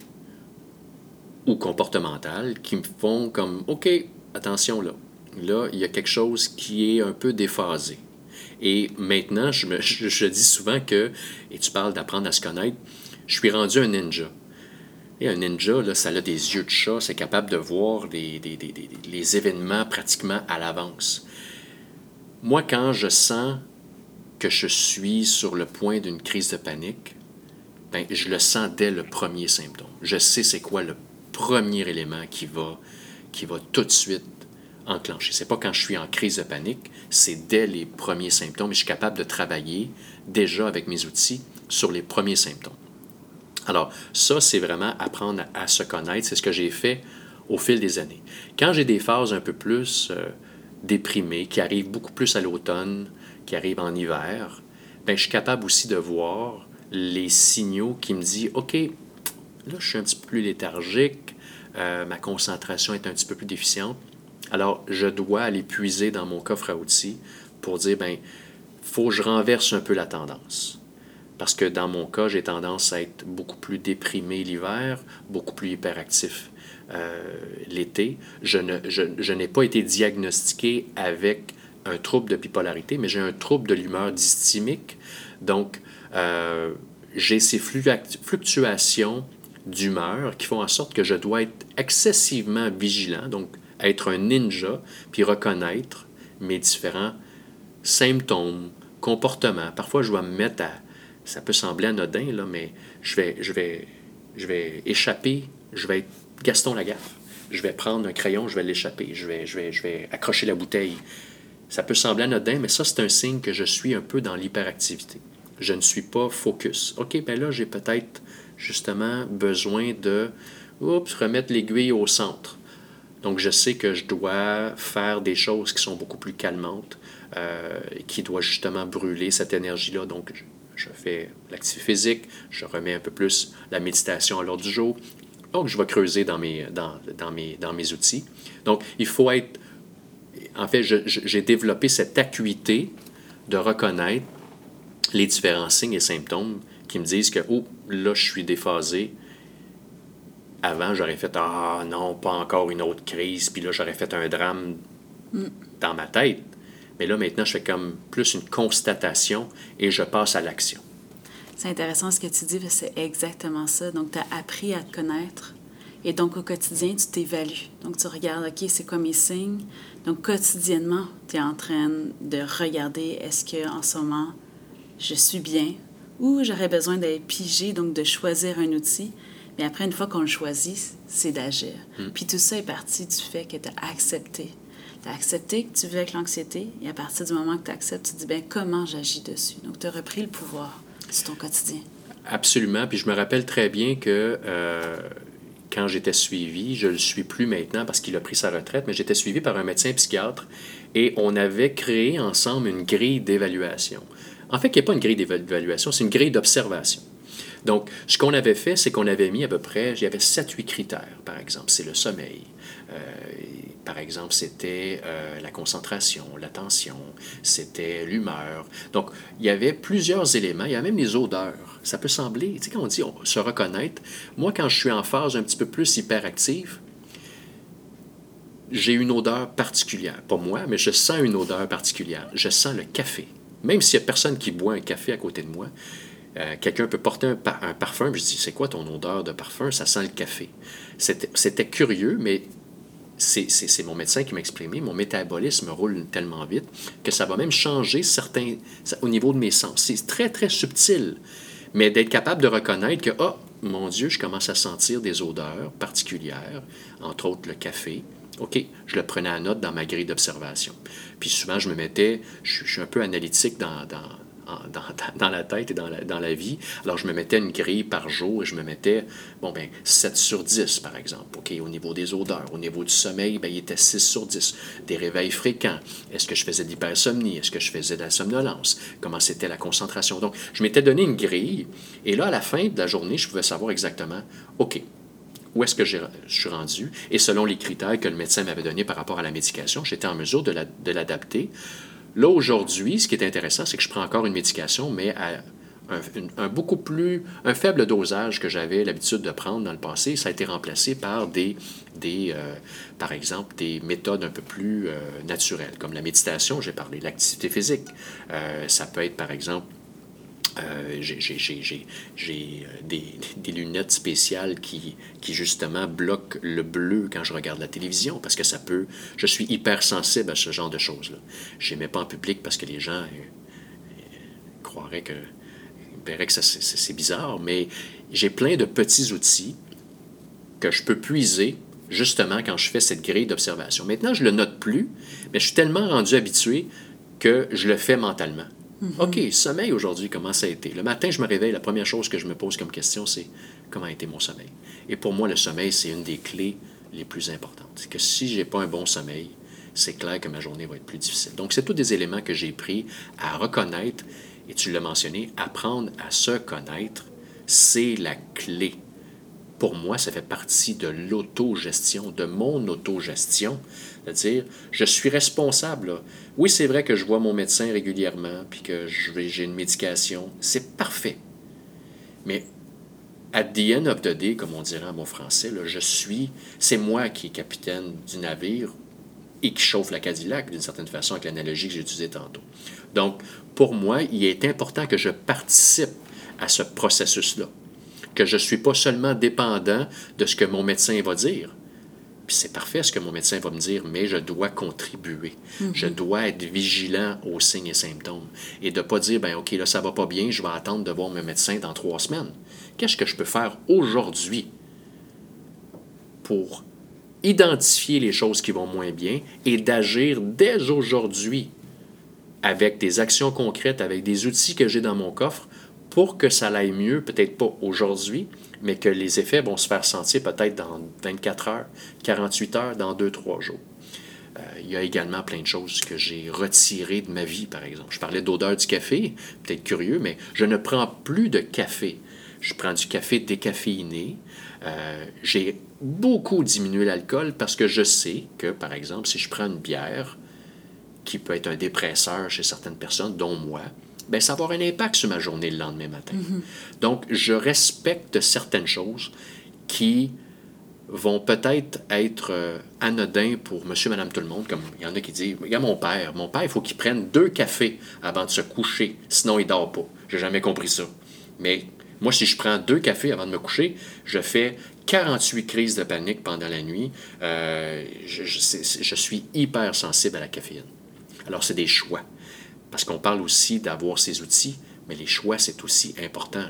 ou comportementaux qui me font comme OK, attention là. Là, il y a quelque chose qui est un peu déphasé. Et maintenant, je, dis souvent que, et tu parles d'apprendre à se connaître, je suis rendu un ninja. Et un ninja, là, ça a des yeux de chat, c'est capable de voir les événements pratiquement à l'avance. Moi, quand je sens que je suis sur le point d'une crise de panique, ben, je le sens dès le premier symptôme. Je sais c'est quoi le premier élément qui va, qui va tout de suite enclencher. C'est pas quand je suis en crise de panique, c'est dès les premiers symptômes et je suis capable de travailler déjà avec mes outils sur les premiers symptômes. Alors, ça, c'est vraiment apprendre à, se connaître. C'est ce que j'ai fait au fil des années. Quand j'ai des phases un peu plus euh, déprimées, qui arrivent beaucoup plus à l'automne, qui arrive en hiver, ben, je suis capable aussi de voir les signaux qui me disent OK, là, je suis un petit peu plus léthargique, euh, ma concentration est un petit peu plus déficiente. Alors, je dois aller puiser dans mon coffre à outils pour dire ben, faut que je renverse un peu la tendance. Parce que dans mon cas, j'ai tendance à être beaucoup plus déprimé l'hiver, beaucoup plus hyperactif euh, l'été. Je, ne, je, je n'ai pas été diagnostiqué avec un trouble de bipolarité, mais j'ai un trouble de l'humeur dysthymique. Donc, euh, j'ai ces fluctuations d'humeur qui font en sorte que je dois être excessivement vigilant, donc être un ninja, puis reconnaître mes différents symptômes, comportements. Parfois, je dois me mettre à... Ça peut sembler anodin, là, mais je vais, je vais, je vais échapper, je vais être Gaston Lagaffe. Je vais prendre un crayon, je vais l'échapper, je vais, je, vais, je vais accrocher la bouteille, ça peut sembler anodin, mais ça, c'est un signe que je suis un peu dans l'hyperactivité. Je ne suis pas focus. OK, ben là, j'ai peut-être justement besoin de oups, remettre l'aiguille au centre. Donc, je sais que je dois faire des choses qui sont beaucoup plus calmantes, euh, qui doivent justement brûler cette énergie-là. Donc, je, fais l'activité physique, je remets un peu plus la méditation à l'ordre du jour. Donc, je vais creuser dans mes, dans, dans, mes, dans mes outils. Donc, il faut être en fait, j'ai développé cette acuité de reconnaître les différents signes et symptômes qui me disent que, oh, là, je suis déphasé. Avant, j'aurais fait, ah non, pas encore une autre crise, puis là, j'aurais fait un drame dans ma tête. Mais là, maintenant, je fais comme plus une constatation et je passe à l'action. C'est intéressant ce que tu dis, c'est exactement ça. Donc, tu as appris à te connaître et donc, au quotidien, tu t'évalues. Donc, tu regardes, OK, c'est quoi mes signes? Donc, quotidiennement, tu es en train de regarder est-ce que en ce moment, je suis bien ou j'aurais besoin d'être pigé, donc de choisir un outil? Mais après, une fois qu'on le choisit, c'est d'agir. Hmm. Puis tout ça est parti du fait que tu as accepté. Tu as accepté que tu vis avec l'anxiété et à partir du moment que tu acceptes, tu te dis, bien, comment j'agis dessus? Donc, tu as repris le pouvoir sur ton quotidien. Absolument. Puis je me rappelle très bien que euh, quand j'étais suivi, je ne le suis plus maintenant parce qu'il a pris sa retraite, mais j'étais suivi par un médecin psychiatre et on avait créé ensemble une grille d'évaluation. En fait, il n'y a pas une grille d'évaluation, c'est une grille d'observation. Donc, ce qu'on avait fait, c'est qu'on avait mis à peu près, il y avait 7-8 critères, par exemple. C'est le sommeil, euh, par exemple, c'était euh, la concentration, l'attention, c'était l'humeur. Donc, il y avait plusieurs éléments, il y a même les odeurs. Ça peut sembler, tu sais, quand on dit se reconnaître, moi, quand je suis en phase un petit peu plus hyperactive, j'ai une odeur particulière. Pas moi, mais je sens une odeur particulière. Je sens le café. Même s'il n'y a personne qui boit un café à côté de moi, euh, quelqu'un peut porter un, parfum, je dis, c'est quoi ton odeur de parfum? Ça sent le café. C'était curieux, mais c'est mon médecin qui m'a exprimé, mon métabolisme roule tellement vite que ça va même changer certains au niveau de mes sens. C'est très, très subtil. Mais d'être capable de reconnaître que, oh, mon Dieu, je commence à sentir des odeurs particulières, entre autres le café. OK, je le prenais à note dans ma grille d'observation. Puis souvent, je me mettais, je, suis un peu analytique dans, la tête et dans la, dans la vie. Alors, je me mettais une grille par jour et je me mettais, bon, ben 7 sur 10, par exemple. OK, au niveau des odeurs, au niveau du sommeil, ben, il était 6 sur 10. Des réveils fréquents. Est-ce que je faisais de l'hypersomnie? Est-ce que je faisais de la somnolence? Comment c'était la concentration? Donc, je m'étais donné une grille et là, à la fin de la journée, je pouvais savoir exactement, OK, où est-ce que je suis rendu, et selon les critères que le médecin m'avait donnés par rapport à la médication, j'étais en mesure de l'adapter. Là, aujourd'hui, ce qui est intéressant, c'est que je prends encore une médication, mais à un, beaucoup plus, un faible dosage que j'avais l'habitude de prendre dans le passé. Ça a été remplacé par des, euh, par exemple, des méthodes un peu plus euh, naturelles, comme la méditation, j'ai parlé, l'activité physique. Euh, ça peut être, par exemple, euh, j'ai euh, des, des, lunettes spéciales qui, qui, justement, bloquent le bleu quand je regarde la télévision, parce que ça peut... Je suis hypersensible à ce genre de choses-là. Je mets pas en public parce que les gens euh, croiraient que... que c'est bizarre, mais j'ai plein de petits outils que je peux puiser justement quand je fais cette grille d'observation. Maintenant, je le note plus, mais je suis tellement rendu habitué que je le fais mentalement. Mhm. OK, sommeil aujourd'hui, comment ça a été? Le matin, je me réveille, la première chose que je me pose comme question, c'est comment a été mon sommeil? Et pour moi, le sommeil, c'est une des clés les plus importantes. C'est que si je n'ai pas un bon sommeil, c'est clair que ma journée va être plus difficile. Donc, c'est tous des éléments que j'ai pris à reconnaître, et tu l'as mentionné, apprendre à se connaître, c'est la clé. Pour moi, ça fait partie de l'autogestion, de mon autogestion. C'est-à-dire, je suis responsable. Oui, c'est vrai que je vois mon médecin régulièrement, puis que j'ai une médication. C'est parfait. Mais at the end of the day, comme on dirait en mon français, là, je suis, c'est moi qui est capitaine du navire et qui chauffe la Cadillac, d'une certaine façon, avec l'analogie que j'ai utilisée tantôt. Donc, pour moi, il est important que je participe à ce processus-là, que je ne suis pas seulement dépendant de ce que mon médecin va dire, c'est parfait ce que mon médecin va me dire, mais je dois contribuer. Mhm. Je dois être vigilant aux signes et symptômes. Et de ne pas dire, ben OK, là, ça va pas bien, je vais attendre de voir mon médecin dans trois semaines. Qu'est-ce que je peux faire aujourd'hui pour identifier les choses qui vont moins bien et d'agir dès aujourd'hui avec des actions concrètes, avec des outils que j'ai dans mon coffre pour que ça aille mieux, peut-être pas aujourd'hui, mais que les effets vont se faire sentir peut-être dans 24 heures, 48 heures, dans 2-3 jours. Euh, il y a également plein de choses que j'ai retirées de ma vie, par exemple. Je parlais d'odeur du café, peut-être curieux, mais je ne prends plus de café. Je prends du café décaféiné. Euh, j'ai beaucoup diminué l'alcool parce que je sais que, par exemple, si je prends une bière, qui peut être un dépresseur chez certaines personnes, dont moi, ben, ça va avoir un impact sur ma journée le lendemain matin. Mm-hmm. Donc, je respecte certaines choses qui vont peut-être être euh, anodins pour monsieur, madame, tout le monde, comme il y en a qui disent, regarde mon père, mon père, il faut qu'il prenne deux cafés avant de se coucher, sinon il dort pas. J'ai jamais compris ça. Mais moi, si je prends deux cafés avant de me coucher, je fais 48 crises de panique pendant la nuit. Euh, je, je suis hyper sensible à la caféine. Alors, c'est des choix. Parce qu'on parle aussi d'avoir ces outils, mais les choix, c'est aussi important.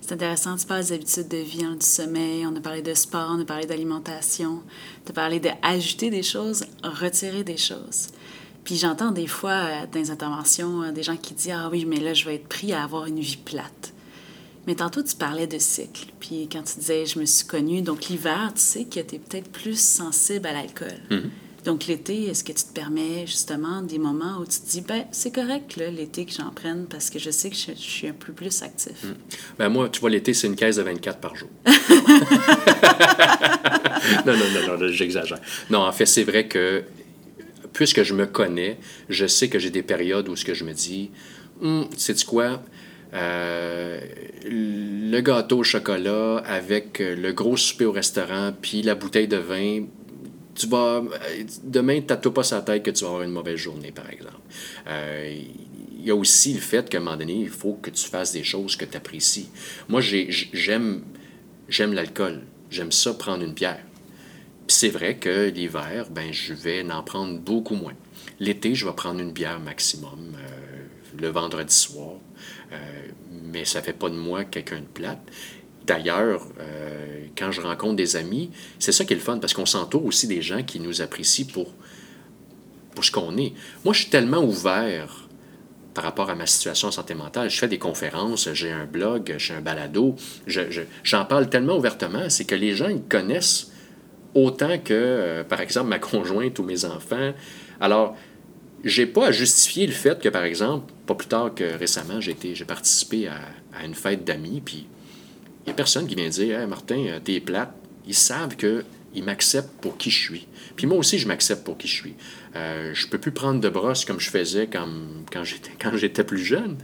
C'est intéressant, tu parles des habitudes de vie, hein, du sommeil, on a parlé de sport, on a parlé d'alimentation, tu as parlé d'ajouter des choses, retirer des choses. Puis j'entends des fois euh, dans les interventions euh, des gens qui disent Ah oui, mais là, je vais être pris à avoir une vie plate. Mais tantôt, tu parlais de cycle. Puis quand tu disais Je me suis connue, donc l'hiver, tu sais que tu es peut-être plus sensible à l'alcool. Mm-hmm. Donc, l'été, est-ce que tu te permets justement des moments où tu te dis, ben c'est correct, l'été, que j'en prenne parce que je sais que je, suis un peu plus actif? Hmm. Ben moi, tu vois, l'été, c'est une caisse de 24 par jour. non, non, non, non, j'exagère. Non, en fait, c'est vrai que puisque je me connais, je sais que j'ai des périodes où ce que je me dis, hum, sais-tu quoi? Euh, le gâteau au chocolat avec le gros souper au restaurant, puis la bouteille de vin, tu vas. Euh, demain, tu pas sa tête que tu vas avoir une mauvaise journée, par exemple. Euh, il y a aussi le fait qu'à un moment donné, il faut que tu fasses des choses que tu apprécies. Moi, j'aime l'alcool. J'aime ça prendre une bière. C'est vrai que l'hiver, ben, je vais en prendre beaucoup moins. L'été, je vais prendre une bière maximum euh, le vendredi soir. mais ça fait pas de moi quelqu'un de plate. D'ailleurs, euh, quand je rencontre des amis, c'est ça qui est le fun, parce qu'on s'entoure aussi des gens qui nous apprécient pour, pour ce qu'on est. Moi, je suis tellement ouvert par rapport à ma situation de santé mentale. Je fais des conférences, j'ai un blog, j'ai un balado. J'en parle tellement ouvertement, c'est que les gens ils connaissent autant que, euh, par exemple, ma conjointe ou mes enfants. Alors, j'ai pas à justifier le fait que, par exemple, pas plus tard que récemment, j'ai participé à, à, une fête d'amis, puis personne qui vient dire hey, Martin, euh, t'es plate. Ils savent qu'ils m'acceptent pour qui je suis. Puis moi aussi, je m'accepte pour qui je suis. Euh, je peux plus prendre de brosse comme je faisais quand, j'étais plus jeune,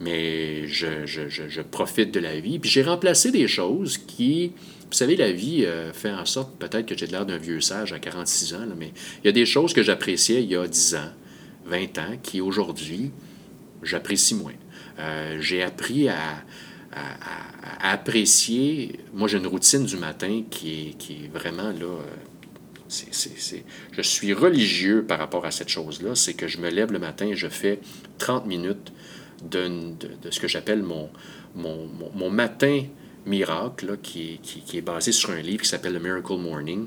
mais je, profite de la vie. Puis j'ai remplacé des choses qui, vous savez, la vie euh, fait en sorte peut-être que j'ai l'air d'un vieux sage à 46 ans, mais il y a des choses que j'appréciais il y a 10 ans, 20 ans, qui aujourd'hui, j'apprécie moins. J'ai appris à, à, apprécier. Moi, j'ai une routine du matin qui est, qui est vraiment là. Euh, c'est, je suis religieux par rapport à cette chose-là. C'est que je me lève le matin et je fais 30 minutes de, de, ce que j'appelle mon, mon, mon, matin miracle, qui, est, qui, qui, est basé sur un livre qui s'appelle The Miracle Morning,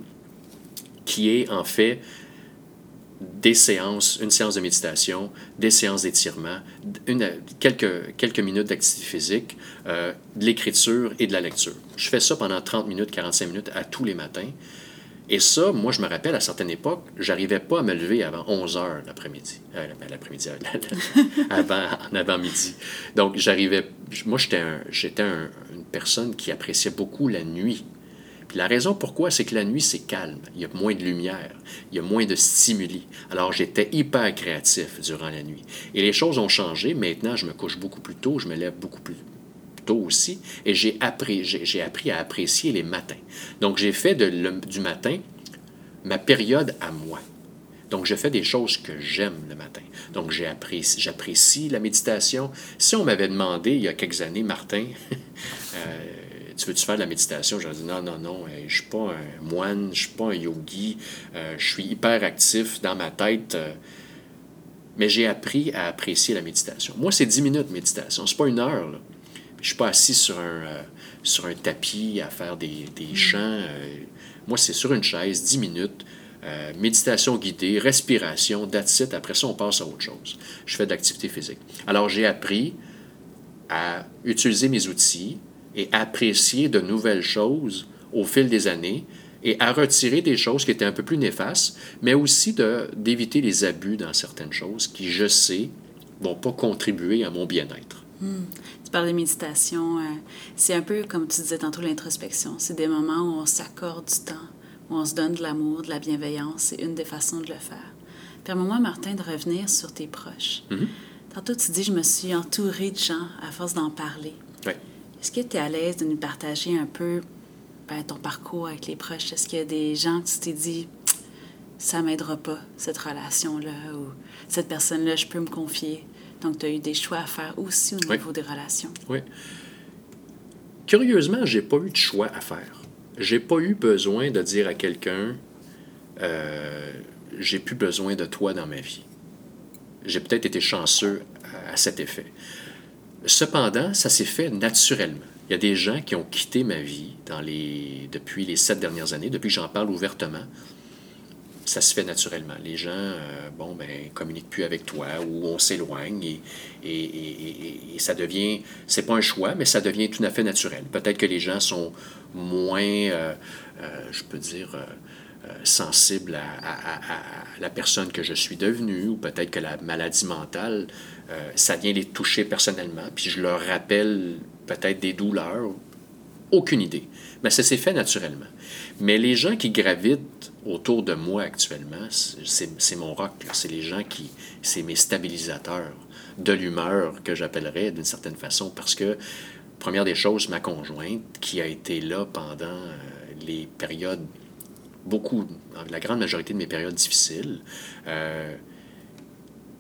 qui est en fait des séances, une séance de méditation, des séances d'étirement, quelques, quelques minutes d'activité physique, euh, de l'écriture et de la lecture. Je fais ça pendant 30 minutes, 45 minutes à tous les matins. Et ça, moi, je me rappelle, à certaines époques, j'arrivais pas à me lever avant 11 heures l'après-midi. Euh, ben, l'après-midi, avant, en avant-midi. Donc, j'arrivais... Moi, j'étais, j'étais une personne qui appréciait beaucoup la nuit. Puis la raison pourquoi, c'est que la nuit, c'est calme. Il y a moins de lumière. Il y a moins de stimuli. Alors, j'étais hyper créatif durant la nuit. Et les choses ont changé. Maintenant, je me couche beaucoup plus tôt. Je me lève beaucoup plus tôt aussi. Et j'ai appris, à apprécier les matins. Donc, j'ai fait de, du matin ma période à moi. Donc, je fais des choses que j'aime le matin. Donc, j'apprécie la méditation. Si on m'avait demandé il y a quelques années, Martin, euh, tu veux-tu faire de la méditation? J'aurais dit non, non, non, je ne suis pas un moine, je ne suis pas un yogi, euh, je suis hyper actif dans ma tête. Euh, mais j'ai appris à apprécier la méditation. Moi, c'est 10 minutes de méditation, c'est pas une heure. Là. Je ne suis pas assis sur un, euh, sur un tapis à faire des, des mm. chants. moi, c'est sur une chaise, 10 minutes. méditation guidée, respiration, that's it. Après ça, on passe à autre chose. Je fais de l'activité physique. Alors, j'ai appris à utiliser mes outils, et apprécier de nouvelles choses au fil des années et à retirer des choses qui étaient un peu plus néfastes, mais aussi d'éviter les abus dans certaines choses qui, je sais, vont pas contribuer à mon bien-être. Hmm. Tu parles de méditation, euh, c'est un peu comme tu disais tantôt l'introspection. C'est des moments où on s'accorde du temps, où on se donne de l'amour, de la bienveillance. C'est une des façons de le faire. Permets-moi, Martin, de revenir sur tes proches. Mm-hmm. Tantôt, tu dis, je me suis entouré de gens à force d'en parler. Oui. Est-ce que tu es à l'aise de nous partager un peu ben, ton parcours avec les proches? Est-ce qu'il y a des gens que tu t'es dit, ça m'aidera pas, cette relation-là, ou cette personne-là, je peux me confier? Donc, tu as eu des choix à faire aussi au niveau des relations. Oui. Curieusement, j'ai pas eu de choix à faire. J'ai pas eu besoin de dire à quelqu'un, euh, j'ai plus besoin de toi dans ma vie. J'ai peut-être été chanceux à cet effet. Cependant, ça s'est fait naturellement. Il y a des gens qui ont quitté ma vie depuis les sept dernières années, depuis que j'en parle ouvertement. Ça se fait naturellement. Les gens, euh, bon, ben, communiquent plus avec toi ou on s'éloigne et, ça devient, c'est pas un choix, mais ça devient tout à fait naturel. Peut-être que les gens sont moins, euh, euh, je peux dire, sensibles à, la personne que je suis devenue, ou peut-être que la maladie mentale euh, ça vient les toucher personnellement, puis je leur rappelle peut-être des douleurs, aucune idée. Mais ça s'est fait naturellement. Mais les gens qui gravitent autour de moi actuellement, c'est mon rock. C'est les gens qui, c'est mes stabilisateurs de l'humeur que j'appellerais d'une certaine façon, parce que, première des choses, ma conjointe, qui a été là pendant euh, les périodes, beaucoup, la grande majorité de mes périodes difficiles, euh,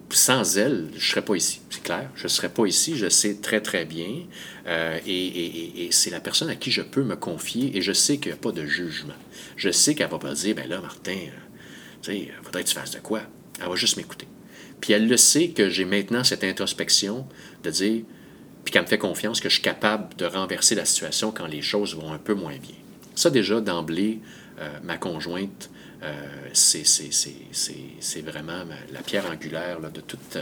sans elle, je ne serais pas ici. C'est clair. Je ne serais pas ici. Je sais très, très bien. Euh, et, c'est la personne à qui je peux me confier et je sais qu'il n'y a pas de jugement. Je sais qu'elle ne va pas dire, ben là, Martin, euh, tu sais, il faudrait que tu fasses de quoi? Elle va juste m'écouter. Puis elle le sait que j'ai maintenant cette introspection de dire, puis qu'elle me fait confiance que je suis capable de renverser la situation quand les choses vont un peu moins bien. Ça, déjà, d'emblée, euh, ma conjointe euh, c'est vraiment la pierre angulaire de, toute,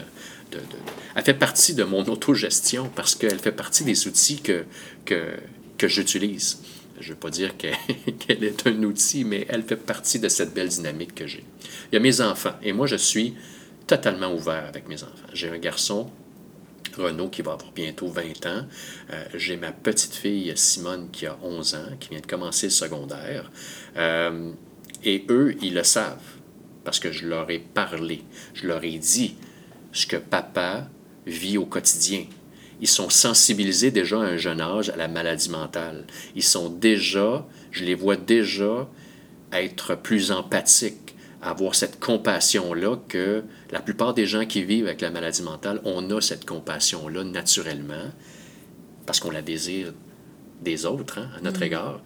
elle fait partie de mon autogestion parce qu'elle fait partie des outils que, que, que j'utilise. Je ne veux pas dire qu'elle est un outil, mais elle fait partie de cette belle dynamique que j'ai. Il y a mes enfants, et moi, je suis totalement ouvert avec mes enfants. J'ai un garçon, Renaud, qui va avoir bientôt 20 ans. Euh, j'ai ma petite fille, Simone, qui a 11 ans, qui vient de commencer le secondaire. Euh, et eux, ils le savent, parce que je leur ai parlé. Je leur ai dit ce que papa vit au quotidien. Ils sont sensibilisés déjà à un jeune âge à la maladie mentale. Ils sont déjà, je les vois déjà être plus empathiques, avoir cette compassion-là que la plupart des gens qui vivent avec la maladie mentale, on a cette compassion-là naturellement, parce qu'on la désire des autres, hein, à notre mm. égard.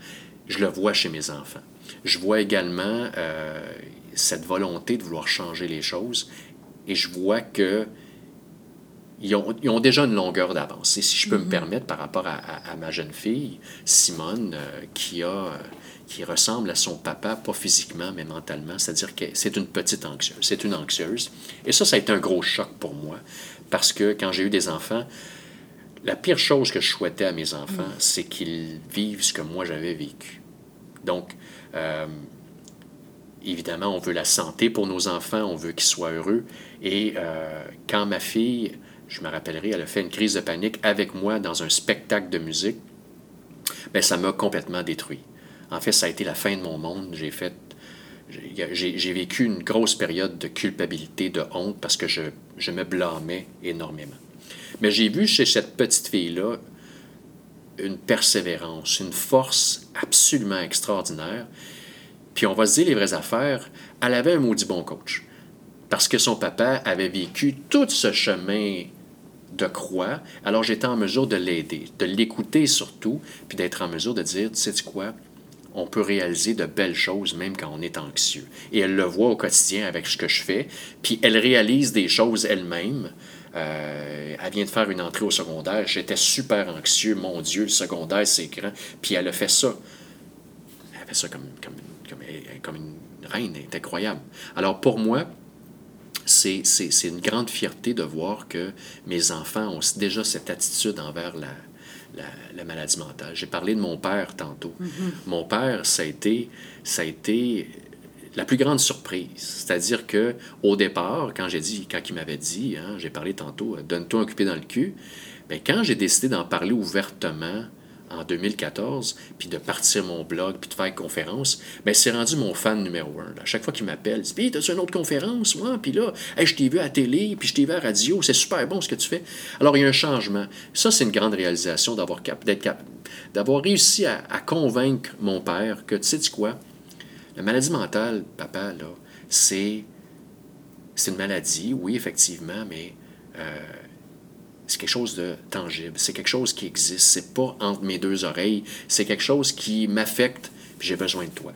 Je le vois chez mes enfants. Je vois également euh, cette volonté de vouloir changer les choses et je vois que ils ont, déjà une longueur d'avance. Et si je peux me mm-hmm. permettre par rapport à, ma jeune fille, Simone, euh, qui, a, euh, qui ressemble à son papa, pas physiquement, mais mentalement, c'est-à-dire que c'est une petite anxieuse, c'est une anxieuse. Et ça, ça a été un gros choc pour moi, parce que quand j'ai eu des enfants, la pire chose que je souhaitais à mes enfants, mm. c'est qu'ils vivent ce que moi j'avais vécu. Donc, euh, évidemment, on veut la santé pour nos enfants, on veut qu'ils soient heureux. Et quand ma fille je me rappellerai, elle a fait une crise de panique avec moi dans un spectacle de musique. Bien, ça m'a complètement détruit. En fait, ça a été la fin de mon monde. J'ai fait. J'ai vécu une grosse période de culpabilité, de honte, parce que je, je me blâmais énormément. Mais j'ai vu chez cette petite fille-là une persévérance, une force absolument extraordinaire. Puis on va se dire les vraies affaires, elle avait un maudit bon coach. Parce que son papa avait vécu tout ce chemin de croix, alors j'étais en mesure de l'aider, de l'écouter surtout, puis d'être en mesure de dire, tu sais quoi, on peut réaliser de belles choses même quand on est anxieux. Et elle le voit au quotidien avec ce que je fais, puis elle réalise des choses elle-même. Euh, elle vient de faire une entrée au secondaire. J'étais super anxieux. Mon Dieu, le secondaire, c'est grand. Puis elle a fait ça. Elle a fait ça comme, comme, comme, comme une reine. C'est incroyable. Alors pour moi, c'est une grande fierté de voir que mes enfants ont déjà cette attitude envers la, la, maladie mentale. J'ai parlé de mon père tantôt. Mm-hmm. Mon père, ça a été, ça a été la plus grande surprise. C'est-à-dire que au départ, quand j'ai dit, quand il m'avait dit, hein, j'ai parlé tantôt, donne-toi un cupé dans le cul, bien, quand j'ai décidé d'en parler ouvertement en 2014, puis de partir mon blog, puis de faire une conférence, mais ben, c'est rendu mon fan numéro un. À chaque fois qu'il m'appelle, il dit t'as-tu une autre conférence, moi Puis là, je t'ai vu à télé, puis je t'ai vu à la radio, c'est super bon ce que tu fais. Alors, il y a un changement. Ça, c'est une grande réalisation d'avoir cap d'avoir réussi à, convaincre mon père que, tu sais quoi, la maladie mentale, papa, c'est, c'est une maladie, oui, effectivement, mais. Euh, c'est quelque chose de tangible, c'est quelque chose qui existe, c'est pas entre mes deux oreilles, c'est quelque chose qui m'affecte, j'ai besoin de toi.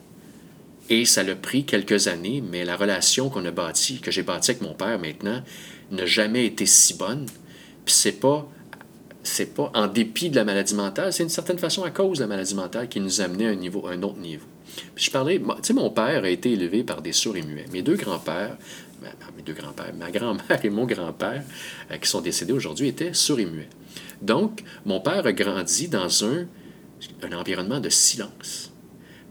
Et ça l'a pris quelques années, mais la relation qu'on a bâtie, que j'ai bâtie avec mon père maintenant, n'a jamais été si bonne. Puis c'est pas c'est pas en dépit de la maladie mentale, c'est une certaine façon à cause de la maladie mentale qui nous a amené à un, niveau, un autre niveau. Je parlais, tu sais, mon père a été élevé par des sourds et muets. Mes deux grands-pères, mes deux grands-pères, ma grand-mère et mon grand-père, euh, qui sont décédés aujourd'hui, étaient sourds et muets. Donc, mon père a grandi dans un, un environnement de silence.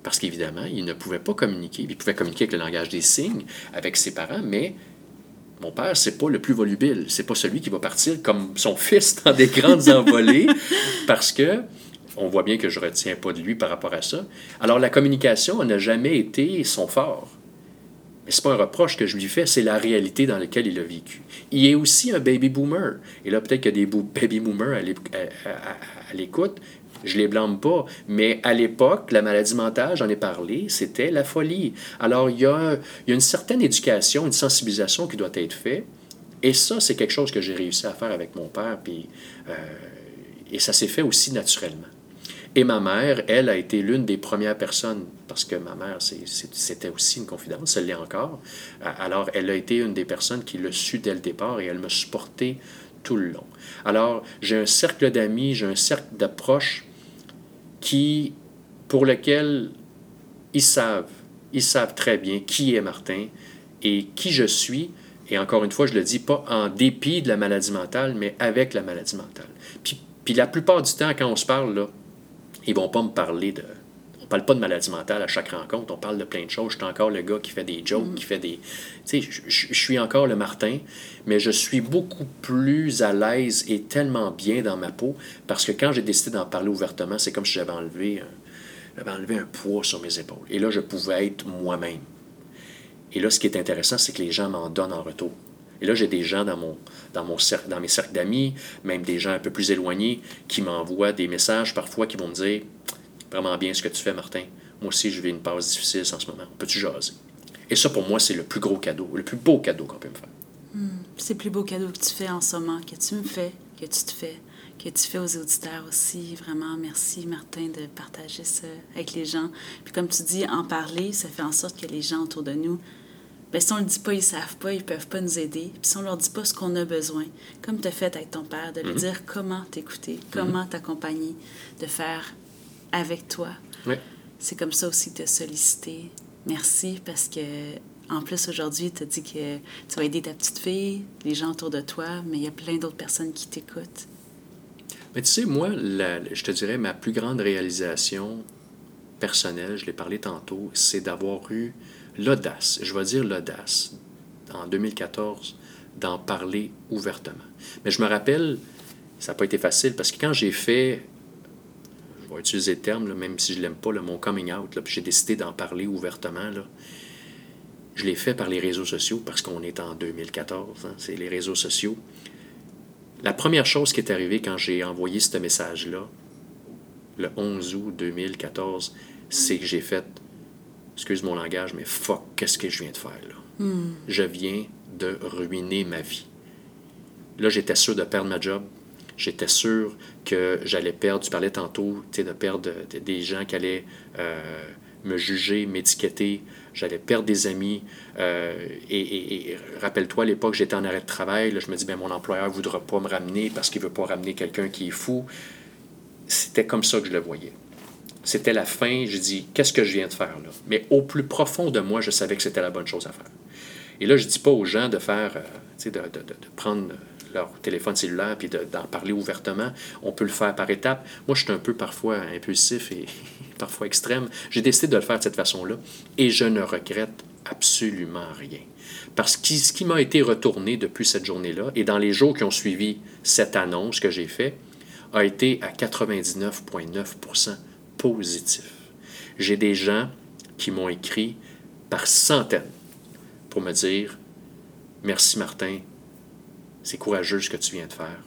Parce qu'évidemment, il ne pouvait pas communiquer. Il pouvait communiquer avec le langage des signes, avec ses parents, mais mon père, c'est pas le plus volubile. C'est pas celui qui va partir comme son fils dans des grandes envolées, parce que on voit bien que je retiens pas de lui par rapport à ça. Alors, la communication n'a jamais été son fort. Mais ce n'est pas un reproche que je lui fais, c'est la réalité dans laquelle il a vécu. Il est aussi un baby boomer. Et là, peut-être qu'il y a des baby boomers à l'écoute. Je les blâme pas. Mais à l'époque, la maladie mentale, j'en ai parlé, c'était la folie. Alors, il y, a, il y a une certaine éducation, une sensibilisation qui doit être faite. Et ça, c'est quelque chose que j'ai réussi à faire avec mon père. Puis, euh, et ça s'est fait aussi naturellement. Et ma mère, elle, a été l'une des premières personnes, parce que ma mère, c'était aussi une confidence, elle l'est encore. Alors, elle a été une des personnes qui l'a su dès le départ et elle m'a supporté tout le long. Alors, j'ai un cercle d'amis, j'ai un cercle d'approches qui, pour lequel ils savent, ils savent très bien qui est Martin et qui je suis, Et encore une fois, je le dis pas en dépit de la maladie mentale, mais avec la maladie mentale. Puis, puis la plupart du temps, quand on se parle, là, ils vont pas me parler de. On parle pas de maladie mentale à chaque rencontre, on parle de plein de choses. Je suis encore le gars qui fait des jokes, qui fait des. Tu sais, je- suis encore le Martin, mais je suis beaucoup plus à l'aise et tellement bien dans ma peau parce que quand j'ai décidé d'en parler ouvertement, c'est comme si j'avais enlevé, un- j'avais enlevé un poids sur mes épaules. Et là, je pouvais être moi-même. Et là, ce qui est intéressant, c'est que les gens m'en donnent en retour. Et là, j'ai des gens dans, mon, dans, mon cercle, dans mes cercles d'amis, même des gens un peu plus éloignés, qui m'envoient des messages parfois qui vont me dire Vraiment bien ce que tu fais, Martin. Moi aussi, je vis une passe difficile en ce moment. Peux-tu jaser? Et ça, pour moi, c'est le plus gros cadeau, le plus beau cadeau qu'on peut me faire. C'est le plus beau cadeau que tu fais en ce moment, que tu me fais, que tu te fais, que tu fais aux auditeurs aussi. Vraiment, merci Martin de partager ça avec les gens. Puis comme tu dis, en parler, ça fait en sorte que les gens autour de nous, ben, si on le dit pas, ils savent pas, ils peuvent pas nous aider. Puis si on leur dit pas ce qu'on a besoin, comme tu as fait avec ton père, de lui dire comment t'écouter, comment t'accompagner, de faire avec toi. C'est comme ça aussi de te solliciter. Merci parce que, en plus, aujourd'hui, tu as dit que tu vas aider ta petite fille, les gens autour de toi, mais il y a plein d'autres personnes qui t'écoutent. Mais tu sais, moi, la- je te dirais, ma plus grande réalisation personnelle, je l'ai parlé tantôt, c'est d'avoir eu l'audace, je vais dire l'audace, en 2014, d'en parler ouvertement. Mais je me rappelle, ça n'a pas été facile, parce que quand j'ai fait, je vais utiliser le terme, même si je ne l'aime pas, mon coming out, puis j'ai décidé d'en parler ouvertement, je l'ai fait par les réseaux sociaux, parce qu'on est en 2014, hein, c'est les réseaux sociaux. La première chose qui est arrivée quand j'ai envoyé ce message-là, le 11 août 2014, c'est que j'ai fait, excuse mon langage, mais fuck, qu'est-ce que je viens de faire là? Je viens de ruiner ma vie. Là, j'étais sûr de perdre ma job. J'étais sûr que j'allais perdre, tu parlais tantôt, tu sais, de perdre de- des gens qui allaient euh, me juger, m'étiqueter. J'allais perdre des amis. euh, et et- et rappelle-toi, à l'époque, j'étais en arrêt de travail. Là, je me dis, ben, mon employeur ne voudra pas me ramener parce qu'il ne veut pas ramener quelqu'un qui est fou. C'était comme ça que je le voyais. C'était la fin. Je dis, qu'est-ce que je viens de faire là? Mais au plus profond de moi, je savais que c'était la bonne chose à faire. Et là, je ne dis pas aux gens de faire, euh, de, de- de- prendre leur téléphone cellulaire puis de- d'en parler ouvertement. On peut le faire par étapes. Moi, je suis un peu parfois impulsif et parfois extrême. J'ai décidé de le faire de cette façon-là et je ne regrette absolument rien. Parce que ce qui m'a été retourné depuis cette journée-là et dans les jours qui ont suivi cette annonce que j'ai faite a été à 99,9 positif. J'ai des gens qui m'ont écrit par centaines pour me dire Merci Martin, c'est courageux ce que tu viens de faire.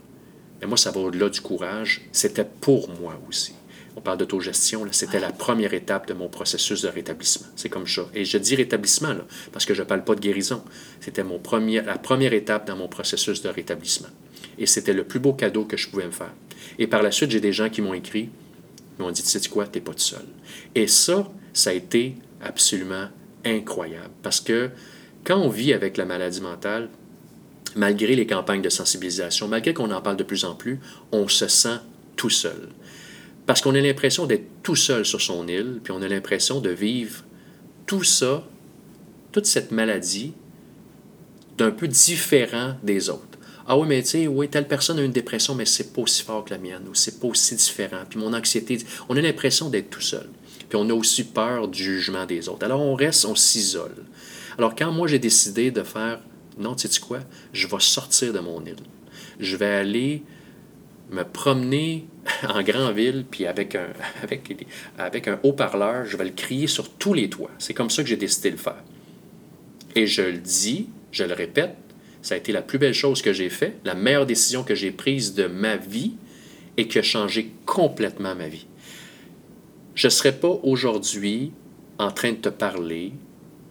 Mais moi, ça va au-delà du courage. C'était pour moi aussi. On parle d'autogestion, c'était la première étape de mon processus de rétablissement. C'est comme ça. Et je dis rétablissement, là, parce que je ne parle pas de guérison. C'était mon premier, la première étape dans mon processus de rétablissement. Et c'était le plus beau cadeau que je pouvais me faire. Et par la suite, j'ai des gens qui m'ont écrit, m'ont dit, tu sais quoi, tu n'es pas tout seul. Et ça, ça a été absolument incroyable. Parce que quand on vit avec la maladie mentale, malgré les campagnes de sensibilisation, malgré qu'on en parle de plus en plus, on se sent tout seul. Parce qu'on a l'impression d'être tout seul sur son île, puis on a l'impression de vivre tout ça, toute cette maladie, d'un peu différent des autres. Ah oui, mais tu sais, oui, telle personne a une dépression, mais c'est pas aussi fort que la mienne, ou c'est pas aussi différent. Puis mon anxiété, on a l'impression d'être tout seul. Puis on a aussi peur du jugement des autres. Alors on reste, on s'isole. Alors quand moi j'ai décidé de faire, non, tu sais quoi, je vais sortir de mon île. Je vais aller me promener en grand ville, puis avec un, avec, avec un haut-parleur, je vais le crier sur tous les toits. C'est comme ça que j'ai décidé de le faire. Et je le dis, je le répète, ça a été la plus belle chose que j'ai faite, la meilleure décision que j'ai prise de ma vie et qui a changé complètement ma vie. Je ne serais pas aujourd'hui en train de te parler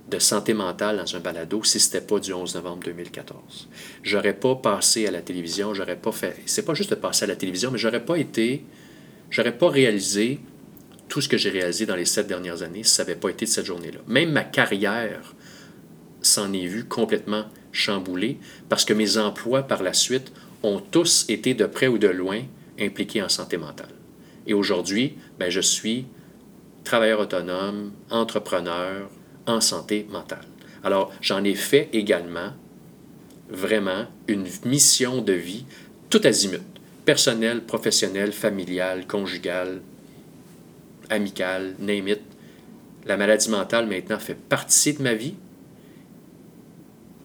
de santé mentale dans un balado si ce n'était pas du 11 novembre 2014. J'aurais pas passé à la télévision, j'aurais pas fait. C'est pas juste de passer à la télévision, mais j'aurais pas été. J'aurais pas réalisé tout ce que j'ai réalisé dans les sept dernières années si ça n'avait pas été de cette journée-là. Même ma carrière s'en est vue complètement chamboulée parce que mes emplois par la suite ont tous été de près ou de loin impliqués en santé mentale. Et aujourd'hui, ben, je suis travailleur autonome, entrepreneur, en santé mentale. Alors, j'en ai fait également vraiment une mission de vie tout azimut. Personnel, professionnel, familial, conjugal, amical, name it. La maladie mentale maintenant fait partie de ma vie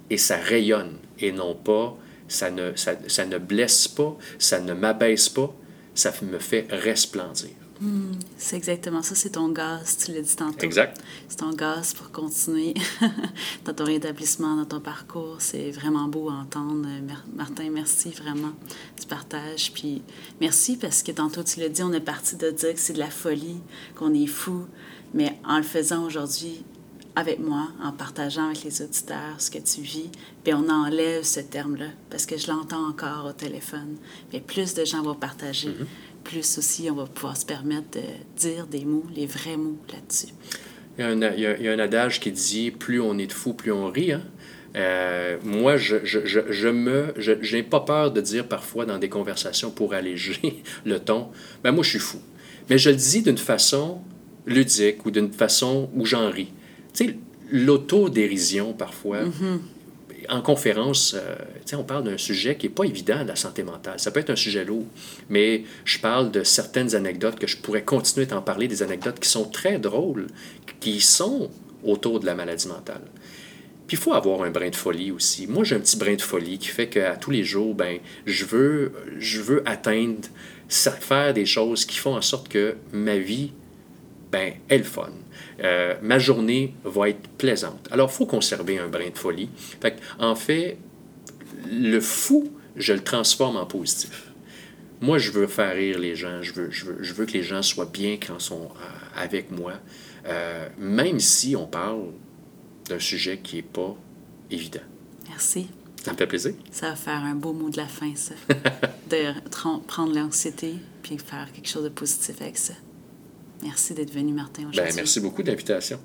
et ça rayonne et non pas, ça ne, ça, ça ne blesse pas, ça ne m'abaisse pas, ça me fait resplendir. Hmm, c'est exactement ça, c'est ton gaz, tu l'as dit tantôt. Exact. C'est ton gaz pour continuer dans ton rétablissement, dans ton parcours. C'est vraiment beau à entendre. Martin, merci vraiment du partage. Puis merci parce que tantôt tu l'as dit, on est parti de dire que c'est de la folie, qu'on est fou. Mais en le faisant aujourd'hui, avec moi, en partageant avec les auditeurs ce que tu vis, puis on enlève ce terme-là, parce que je l'entends encore au téléphone. Mais plus de gens vont partager. Mm-hmm plus aussi, on va pouvoir se permettre de dire des mots, les vrais mots là-dessus. Il y, a un, il, y a, un, adage qui dit plus on est de fou, plus on rit. Hein? Euh, moi, je, je, je, je me, je n'ai pas peur de dire parfois dans des conversations pour alléger le ton, ben moi je suis fou. Mais je le dis d'une façon ludique ou d'une façon où j'en ris. Tu sais, l'autodérision parfois, mm-hmm en conférence, euh, on parle d'un sujet qui n'est pas évident, la santé mentale. Ça peut être un sujet lourd, mais je parle de certaines anecdotes que je pourrais continuer d'en parler, des anecdotes qui sont très drôles, qui sont autour de la maladie mentale. Puis il faut avoir un brin de folie aussi. Moi, j'ai un petit brin de folie qui fait qu'à tous les jours, ben, je veux, je veux atteindre, faire des choses qui font en sorte que ma vie, ben, est le fun. Euh, ma journée va être plaisante. Alors, il faut conserver un brin de folie. en fait, le fou, je le transforme en positif. Moi, je veux faire rire les gens, je veux, je veux, je veux que les gens soient bien quand ils sont euh, avec moi, euh, même si on parle d'un sujet qui n'est pas évident. Merci. Ça me fait plaisir. Ça va faire un beau mot de la fin, ça. de prendre l'anxiété puis faire quelque chose de positif avec ça. Merci d'être venu, Martin, aujourd'hui. Ben, merci beaucoup de l'invitation.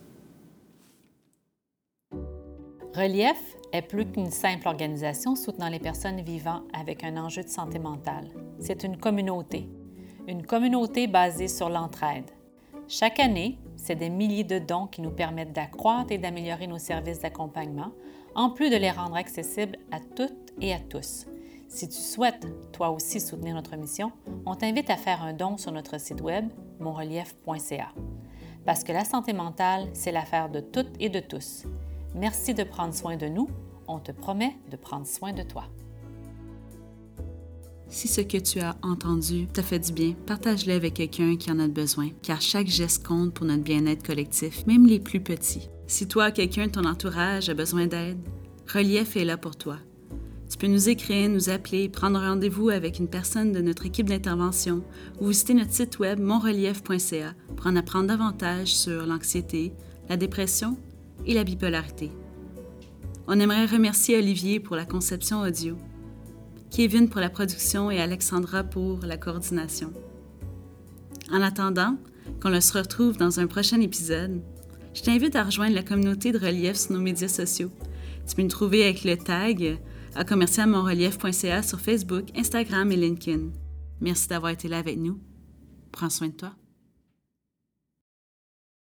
Relief est plus qu'une simple organisation soutenant les personnes vivant avec un enjeu de santé mentale. C'est une communauté, une communauté basée sur l'entraide. Chaque année, c'est des milliers de dons qui nous permettent d'accroître et d'améliorer nos services d'accompagnement, en plus de les rendre accessibles à toutes et à tous. Si tu souhaites, toi aussi, soutenir notre mission, on t'invite à faire un don sur notre site web monrelief.ca. Parce que la santé mentale, c'est l'affaire de toutes et de tous. Merci de prendre soin de nous. On te promet de prendre soin de toi. Si ce que tu as entendu t'a fait du bien, partage-le avec quelqu'un qui en a besoin, car chaque geste compte pour notre bien-être collectif, même les plus petits. Si toi, quelqu'un de ton entourage a besoin d'aide, Relief est là pour toi. Tu peux nous écrire, nous appeler, prendre rendez-vous avec une personne de notre équipe d'intervention ou visiter notre site web monrelief.ca pour en apprendre davantage sur l'anxiété, la dépression et la bipolarité. On aimerait remercier Olivier pour la conception audio, Kevin pour la production et Alexandra pour la coordination. En attendant qu'on se retrouve dans un prochain épisode, je t'invite à rejoindre la communauté de relief sur nos médias sociaux. Tu peux nous trouver avec le tag à commercialmonrelief.ca sur Facebook, Instagram et LinkedIn. Merci d'avoir été là avec nous. Prends soin de toi.